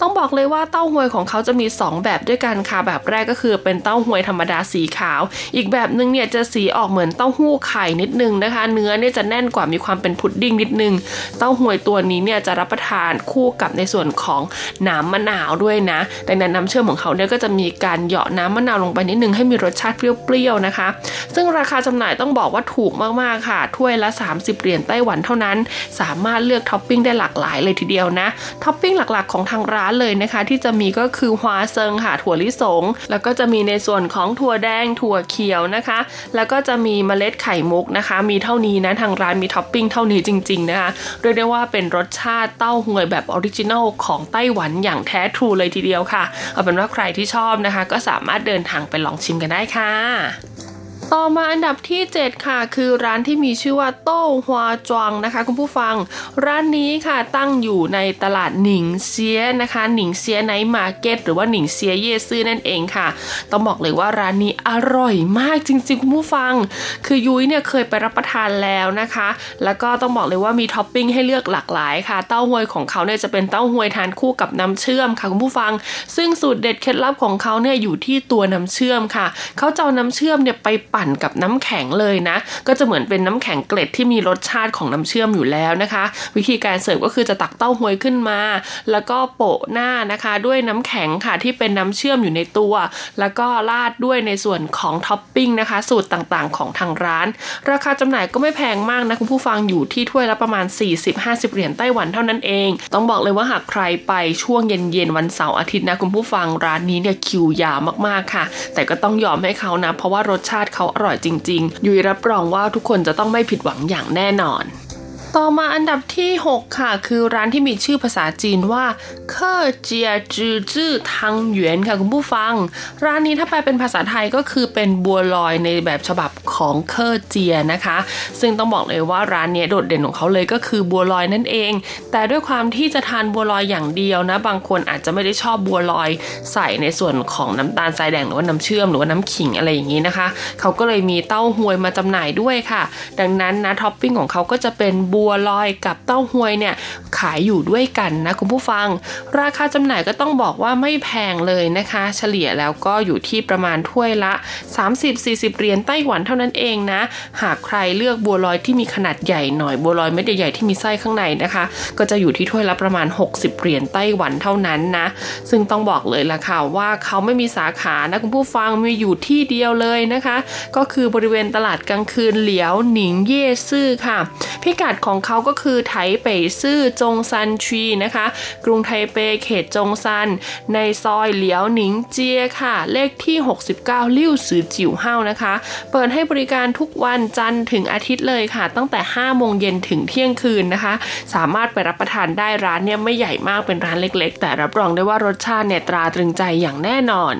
[SPEAKER 2] ต้องบอกเลยว่าเต้าหวยของเขาจะมี 2 แบบด้วยกันค่ะ แบบแรกก็คือเป็นเต้าหวยธรรมดาสีขาว อีกแบบหนึ่งเนี่ยจะสีออกเหมือนเต้าหู้ไข่นิดนึงนะคะ เนื้อเนี่ยจะแน่นกว่ามีความเป็นพุดดิ้งนิดนึง เต้าหวยตัวนี้เนี่ยจะรับประทานคู่กับในส่วนของน้ำมะนาวด้วยนะ ดังนั้นน้ำเชื่อมของเขาเนี่ยก็จะมีการเหยาะน้ำมะนาวลงไปนิดนึงให้มีรสชาติเปรี้ยวๆนะคะ ซึ่งราคาจำหน่ายต้องบอกว่าถูกมากๆค่ะ ถ้วยละ 30 เหรียญไต้หวันเท่านั้น สามารถเลือกท็อปปิ้งได้หลากหลายเลยทีเดียวนะ ท็อปปิ้งหลักๆของทางร้านเลยนะคะ ที่จะมีก็คือ花生 ค่ะถั่วลิสง แล้วก็จะมีในส่วนของถั่วแดงถั่วเขียวนะคะ แล้วก็จะมีเมล็ดไข่มุกนะคะ มีเท่านี้นะทางร้านมีท็อปปิ้งเท่านี้จริง ๆ นะคะเรียกได้ว่าเป็นรสชาติเต้าหวยแบบ original ของไต้หวันอย่างแท้ true เลยทีเดียวค่ะ เอาเป็นว่าใครที่ชอบนะคะ ก็สามารถเดินทางไปลองชิมกันได้ค่ะ ต่อมาอันดับที่ 7 ค่ะ คือร้านที่มีชื่อว่าโต้ฮวาจวงนะคะ คุณผู้ฟัง ร้านนี้ค่ะตั้งอยู่ในตลาดหนิงเซียนะคะหนิงเซีย Night Market หรือว่าหนิงเซีย 夜市 นั่นเองค่ะ ต้องบอกเลยว่าร้านนี้อร่อยมากจริงๆ คุณผู้ฟัง คือยุ้ยเนี่ยเคยไปรับประทานแล้วนะคะ แล้วก็ต้องบอกเลยว่ามีท็อปปิ้งให้เลือกหลากหลายค่ะ เต้าหวยของเขาเนี่ยจะเป็นเต้าหวยทานคู่กับน้ำเชื่อมค่ะคุณผู้ฟัง ซึ่งสูตรเด็ดเคล็ดลับของเขาเนี่ยอยู่ที่ตัวน้ำเชื่อมค่ะเขาจะเอาน้ำเชื่อมเนี่ยไปปั่นกับน้ำแข็งเลยนะ ก็จะเหมือนเป็นน้ำแข็งเกล็ดที่มีรสชาติของน้ำเชื่อมอยู่แล้วนะคะ วิธีการเสิร์ฟก็คือจะตักเต้าหวยขึ้นมา แล้วก็โปะหน้านะคะด้วยน้ำแข็งค่ะที่เป็นน้ำเชื่อมอยู่ในตัว แล้วก็ราดด้วยในส่วนของท็อปปิ้งนะคะ สูตรต่างๆ ของทางร้าน ราคาจำหน่ายก็ไม่แพงมากนะคุณผู้ฟังอยู่ที่ถ้วยละประมาณ 40-50 เหรียญไต้หวันเท่านั้นเอง ต้องบอกเลยว่าหากใครไปช่วงเย็นๆวันเสาร์อาทิตย์นะคุณผู้ฟังร้านนี้เนี่ยคิวยาวมากๆค่ะ แต่ก็ต้องยอมให้เขานะเพราะว่ารสชาติเขาอร่อยจริง ๆ ยุยรับรองว่าทุกคนจะต้องไม่ผิดหวังอย่างแน่นอน ต่อมาอันดับที่ 6 ค่ะ คือร้านที่มีชื่อภาษาจีนว่าเคอเจียจือจื้อทังหยวนค่ะคุณผู้ฟัง ร้านนี้ถ้าแปลเป็นภาษาไทยก็คือเป็นบัวลอยในแบบฉบับของเคอเจียนะคะ ซึ่งต้องบอกเลยว่าร้านนี้โดดเด่นของเขาเลยก็คือบัวลอยนั่นเอง แต่ด้วยความที่จะทานบัวลอยอย่างเดียวนะ บางคนอาจจะไม่ได้ชอบบัวลอยใส่ในส่วนของน้ำตาลทรายแดงหรือว่าน้ำเชื่อมหรือว่าน้ำขิงอะไรอย่างนี้นะคะ เขาก็เลยมีเต้าหวยมาจำหน่ายด้วยค่ะ ดังนั้นนะท็อปปิ้งของเขาก็จะเป็นบัวัวลอยกับเต้าหวยเนี่ยขายอยู่ด้วยกันนะคุณผู้ฟัง ราคาจำหน่ายก็ต้องบอกว่าไม่แพงเลยนะคะ เฉลี่ยแล้วก็อยู่ที่ประมาณถ้วยละ 30-40 เหรียญไต้หวันเท่านั้นเองนะ หากใครเลือกบัวลอยที่มีขนาดใหญ่หน่อยบัวลอยเม็ดใหญ่ๆที่มีไส้ข้างในนะคะ ก็จะอยู่ที่ถ้วยละประมาณ 60 เหรียญไต้หวันเท่านั้นนะซึ่งต้องบอกเลยล่ะค่ะว่าเขาไม่มีสาขานะคุณผู้ฟังมีอยู่ที่เดียวเลยนะคะ ก็คือบริเวณตลาดกลางคืนเหลียวหนิงเย่ซื่อค่ะ พิกัดของเขาก็คือไถเป่ยซื่อจงซันชีนะคะ กรุงไทเปเขตจงซัน ในซอยเหลียวหนิงเจียค่ะ เลขที่ 69 ลิ่วซือจิ๋วเฮานะคะ เปิดให้บริการทุกวันจันทร์ถึงอาทิตย์เลยค่ะ ตั้งแต่ 5 โมงเย็นถึงเที่ยงคืนนะคะ สามารถไปรับประทานได้ร้านเนี่ยไม่ใหญ่มากเป็นร้านเล็กๆ แต่รับรองได้ว่ารสชาติเนี่ยตราตรึงใจอย่างแน่นอน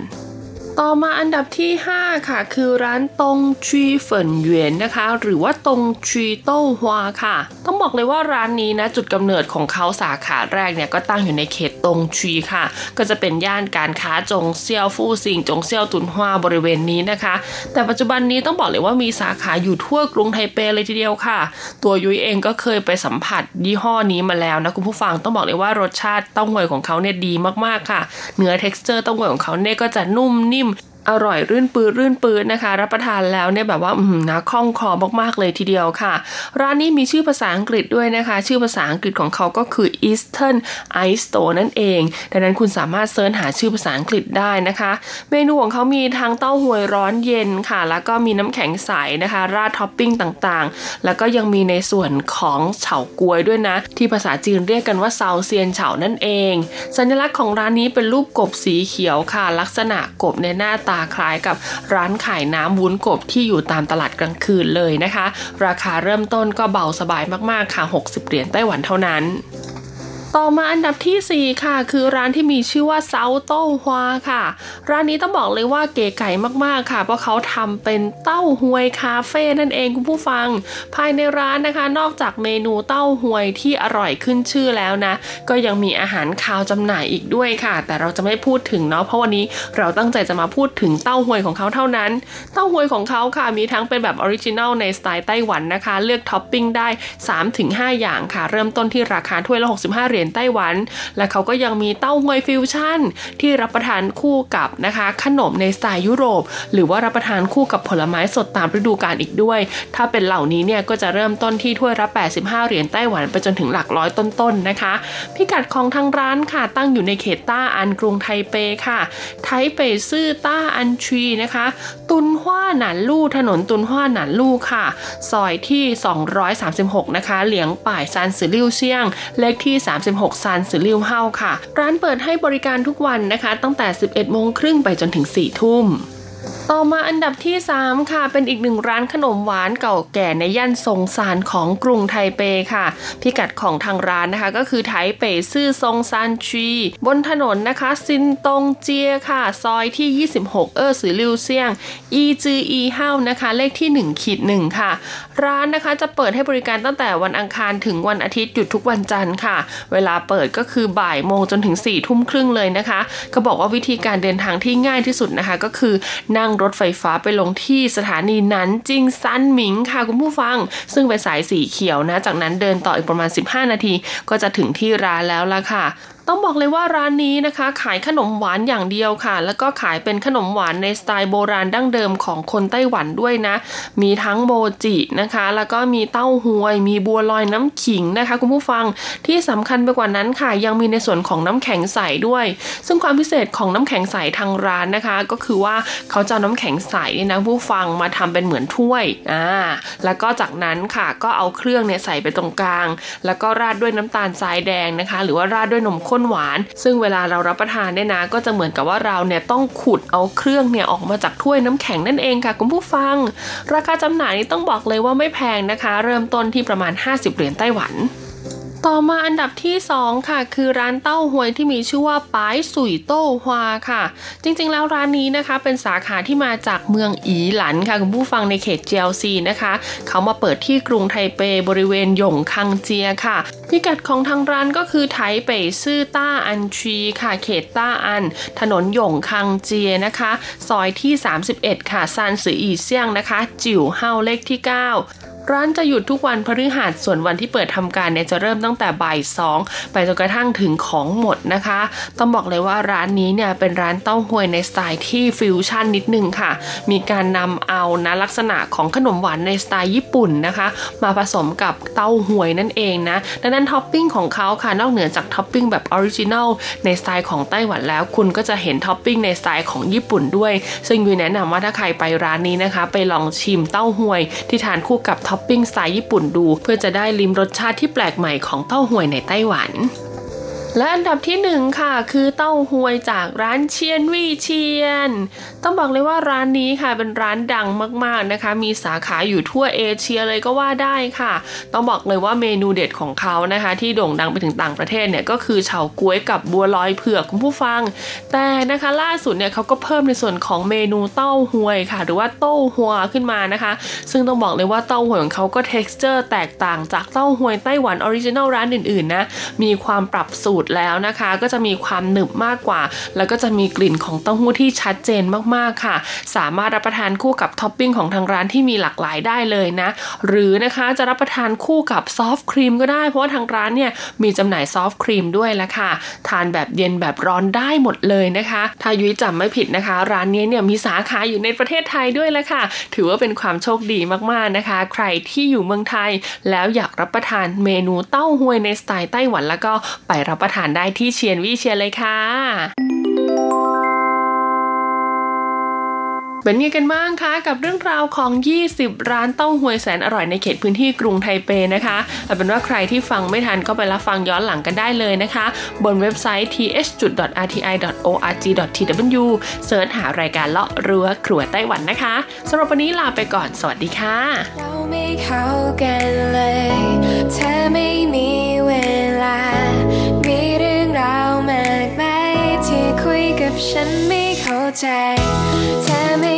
[SPEAKER 2] ต่อมาอันดับที่ 5 ค่ะ คือร้านตงชีเฟินเหวียนนะคะ หรือว่าตงชีโต้ฮวาค่ะ ต้องบอกเลยว่าร้านนี้นะจุดกำเนิดของเขาสาขาแรกเนี่ยก็ตั้งอยู่ในเขตตงชีค่ะ ก็จะเป็นย่านการค้าจงเซียวฟู่ซิงจงเซียวตุนฮวาบริเวณนี้นะคะ แต่ปัจจุบันนี้ต้องบอกเลยว่ามีสาขาอยู่ทั่วกรุงไทเปเลยทีเดียวค่ะ ตัวยุ้ยเองก็เคยไปสัมผัสยี่ห้อนี้มาแล้วนะคุณผู้ฟังต้องบอกเลยว่ารสชาติเต้าหวยของเขาเนี่ยดีมากๆค่ะ เนื้อ texture เต้าหวยของเขาเนี่ยก็จะนุ่มนิ่ม อร่อยรื่นปื้รื่นปื้นะคะ รับประทานแล้วเนี่ยแบบว่าอืมนะคล่องคอมากๆเลยทีเดียวค่ะ ร้านนี้มีชื่อภาษาอังกฤษด้วยนะคะ ชื่อภาษาอังกฤษของเขาก็คือ Eastern Ice Store นั่นเอง ดังนั้นคุณสามารถ search หาชื่อภาษาอังกฤษได้นะคะ เมนูของเขามีทั้งเต้าหวยร้อนเย็นค่ะ แล้วก็มีน้ำแข็งใสนะคะ ราดท็อปปิ้งต่างๆ แล้วก็ยังมีในส่วนของเฉาก๊วยด้วยนะ ที่ภาษาจีนเรียกกันว่า燒仙草 นั่นเอง สัญลักษณ์ของร้านนี้เป็นรูปกบสีเขียวค่ะ ลักษณะกบในหน้าตาคล้ายกับร้านขายน้ำวุ้นกบที่อยู่ตามตลาดกลางคืนเลยนะคะ ราคาเริ่มต้นก็เบาสบายมากๆค่ะ 60 เหรียญไต้หวันเท่านั้น ต่อมาอันดับที่ 4 ค่ะ คือร้านที่มีชื่อว่าเซาโต้ฮวาค่ะ ร้านนี้ต้องบอกเลยว่าเก๋ไก่มากๆค่ะ เพราะเขาทำเป็นเต้าหวยคาเฟ่นั่นเองคุณผู้ฟัง ภายในร้านนะคะ นอกจากเมนูเต้าหวยที่อร่อยขึ้นชื่อแล้วนะ ก็ยังมีอาหารคาวจำหน่ายอีกด้วยค่ะ แต่เราจะไม่พูดถึงเนาะเพราะวันนี้เราตั้งใจจะมาพูดถึงเต้าหวยของเขาเท่านั้น เต้าหวยของเขาค่ะมีทั้งเป็นแบบ original ในสไตล์ไต้หวันนะคะ เลือกท็อปปิ้งได้ 3-5 อย่างค่ะ เริ่มต้นที่ราคาถ้วยละ65เหรียญไต้หวัน และเขาก็ยังมีเต้าหวยฟิวชั่น ที่รับประทานคู่กับนะคะขนมในสไตล์ยุโรป หรือว่ารับประทานคู่กับผลไม้สดตามฤดูกาลอีกด้วย ถ้าเป็นเหล่านี้เนี่ยก็จะเริ่มต้นที่ถ้วยละ85 เหรียญไต้หวันไปจนถึงหลักร้อยต้นๆนะคะ พิกัดของทางร้านค่ะตั้งอยู่ในเขตต้าอันกรุงไทเปค่ะ ไทเปซื่อต้าอันทรีนะคะ ตุนฮว่าหนานลู่ถนนตุนฮว่าหนานลู่ค่ะ ซอยที่ 236 นะคะ เหลียงป่ายซานสือลิ่วเชียง เลขที่36 ซานสือลิ่วเฮาค่ะ ร้านเปิดให้บริการทุกวันนะคะ ตั้งแต่ 11โมงครึ่งไปจนถึง 4 ทุ่ม ต่อมาอันดับที่ 3 ค่ะ เป็นอีกหนึ่งร้านขนมหวานเก่าแก่ในย่านซงซานของกรุงไทเปค่ะ พิกัดของทางร้านนะคะ ก็คือไทเปซื่อซงซานชีบนถนนนะคะ ซินตงเจียค่ะ ซอยที่ 26 เออสือลิวเซียงอีจืออีเฮานะคะ เลขที่1ขีดหนึ่งค่ะ ร้านนะคะจะเปิดให้บริการตั้งแต่วันอังคารถึงวันอาทิตย์หยุดทุกวันจันทร์ค่ะ เวลาเปิดก็คือบ่ายโมงจนถึง4ี่ทุ่มครึ่งเลยนะคะ ก็บอกว่าวิธีการเดินทางที่ง่ายที่สุดนะคะ ก็คือนั่งรถไฟฟ้าไปลงที่สถานีนั้นจิงซันหมิงค่ะคุณผู้ฟัง ซึ่งเป็นสายสีเขียวนะ จากนั้นเดินต่ออีกประมาณ 15 นาที ก็จะถึงที่ร้านแล้วละค่ะ ต้องบอกเลยว่าร้านนี้นะคะ ขายขนมหวานอย่างเดียวค่ะ แล้วก็ขายเป็นขนมหวานในสไตล์โบราณดั้งเดิมของคนไต้หวันด้วยนะ มีทั้งโมจินะคะ แล้วก็มีเต้าหวย มีบัวลอยน้ำขิงนะคะ คุณผู้ฟังที่สำคัญไปกว่านั้นค่ะ ยังมีในส่วนของน้ำแข็งใสด้วย ซึ่งความพิเศษของน้ำแข็งใสทางร้านนะคะ ก็คือว่าเขาจะน้ำแข็งใสนี่นะผู้ฟังมาทำเป็นเหมือนถ้วยอ่าแล้วก็จากนั้นค่ะก็เอาเครื่องเนี่ยใส่ไปตรงกลาง แล้วก็ราดด้วยน้ำตาลทรายแดงนะคะ หรือว่าราดด้วยนมข้นหวาน ซึ่งเวลาเรารับประทานเนี่ยนะ ก็จะเหมือนกับว่าเราเนี่ยต้องขุดเอาเครื่องเนี่ยออกมาจากถ้วยน้ำแข็งนั่นเองค่ะคุณผู้ฟัง ราคาจำหน่ายนี่ต้องบอกเลยว่าไม่แพงนะคะ เริ่มต้นที่ประมาณ 50 เหรียญไต้หวัน ต่อมาอันดับที่ 2 ค่ะ คือร้านเต้าหวยที่มีชื่อว่าป้ายสุยโต้ฮวาค่ะ จริงๆ แล้วร้านนี้นะคะ เป็นสาขาที่มาจากเมืองอีหลันค่ะ คุณผู้ฟังในเขตเจียวซีนะคะ เขามาเปิดที่กรุงไทเปบริเวณหยงคังเจียค่ะ พิกัดของทางร้านก็คือ台北市大安區 ค่ะ เขตต้าอัน ถนนหยงคังเจียนะคะ ซอยที่ 31 ค่ะ三十一巷 นะคะ 九號 เลขที่ 9 ร้านจะหยุดทุกวันพฤหัสส่วนวันที่เปิดทำการเนี่ยจะเริ่มตั้งแต่บ่ายสองไปจนกระทั่งถึงของหมดนะคะ ต้องบอกเลยว่าร้านนี้เนี่ยเป็นร้านเต้าหวยในสไตล์ที่ฟิวชั่นนิดนึงค่ะ มีการนำเอานะลักษณะของขนมหวานในสไตล์ญี่ปุ่นนะคะ มาผสมกับเต้าหวยนั่นเองนะดังนั้นท็อปปิ้งของเขาค่ะนอกเหนือจากท็อปปิ้งแบบ original ในสไตล์ของไต้หวันแล้ว คุณก็จะเห็นท็อปปิ้งในสไตล์ของญี่ปุ่นด้วย ซึ่งยุ้ยแนะนำว่าถ้าใครไปร้านนี้นะคะ ไปลองชิมเต้าหวยที่ทานคู่กับท็อปปิ้งสไตล์ญี่ปุ่นดู เพื่อจะได้ลิมรสชาติที่แปลกใหม่ของเต้าหวยในไต้หวัน และอันดับที่หนึ่งค่ะคือเต้าหวยจากร้านเชียนวี่เชียน ต้องบอกเลยว่าร้านนี้ค่ะเป็นร้านดังมากๆนะคะ มีสาขาอยู่ทั่วเอเชียเลยก็ว่าได้ค่ะ ต้องบอกเลยว่าเมนูเด็ดของเขานะคะ ที่โด่งดังไปถึงต่างประเทศเนี่ยก็คือเฉาก๊วยกับบัวลอยเผือกคุณผู้ฟัง แต่นะคะล่าสุดเนี่ยเขาก็เพิ่มในส่วนของเมนูเต้าหวยค่ะ หรือว่าเต้าหัวขึ้นมานะคะ ซึ่งต้องบอกเลยว่าเต้าหวยของเขาก็ texture แตกต่างจากเต้าหวยไต้หวัน original ร้านอื่นๆนะมีความปรับสูตรตรแล้วนะคะ ก็จะมีความหนึบมากกว่า แล้วก็จะมีกลิ่นของเต้าหู้ที่ชัดเจนมากๆค่ะ สามารถรับประทานคู่กับท็อปปิ้งของทางร้านที่มีหลากหลายได้เลยนะ หรือนะคะจะรับประทานคู่กับซอฟต์ครีมก็ได้ เพราะว่าทางร้านเนี่ยมีจำหน่ายซอฟต์ครีมด้วยละค่ะ ทานแบบเย็นแบบร้อนได้หมดเลยนะคะ ถ้ายุ้ยจำไม่ผิดนะคะ ร้านนี้เนี่ยมีสาขาอยู่ในประเทศไทยด้วยละค่ะ ถือว่าเป็นความโชคดีมากๆนะคะ ใครที่อยู่เมืองไทย แล้วอยากรับประทานเมนูเต้าหวยในสไตล์ไต้หวันแล้วก็ไปรับประทานได้ที่เชียนวิเชียนเลยค่ะเป็นไงกันบ้างคะกับเรื่องราวของ 20 ร้านเต้าหวยแสนอร่อยในเขตพื้นที่กรุงไทเปนะคะเอาเป็นว่าใครที่ฟังไม่ทันก็ไปรับฟังย้อนหลังกันได้เลยนะคะ บนเว็บไซต์ th.rti.org.tw เสิร์ชหารายการเลาะรั้วครัวไต้หวันนะคะสำหรับวันนี้ลาไปก่อนสวัสดีค่ะ
[SPEAKER 8] เราไม่เข้ากันเลยเธอไม่มีเวลา ฉันไม่เข้าใจเธอไม่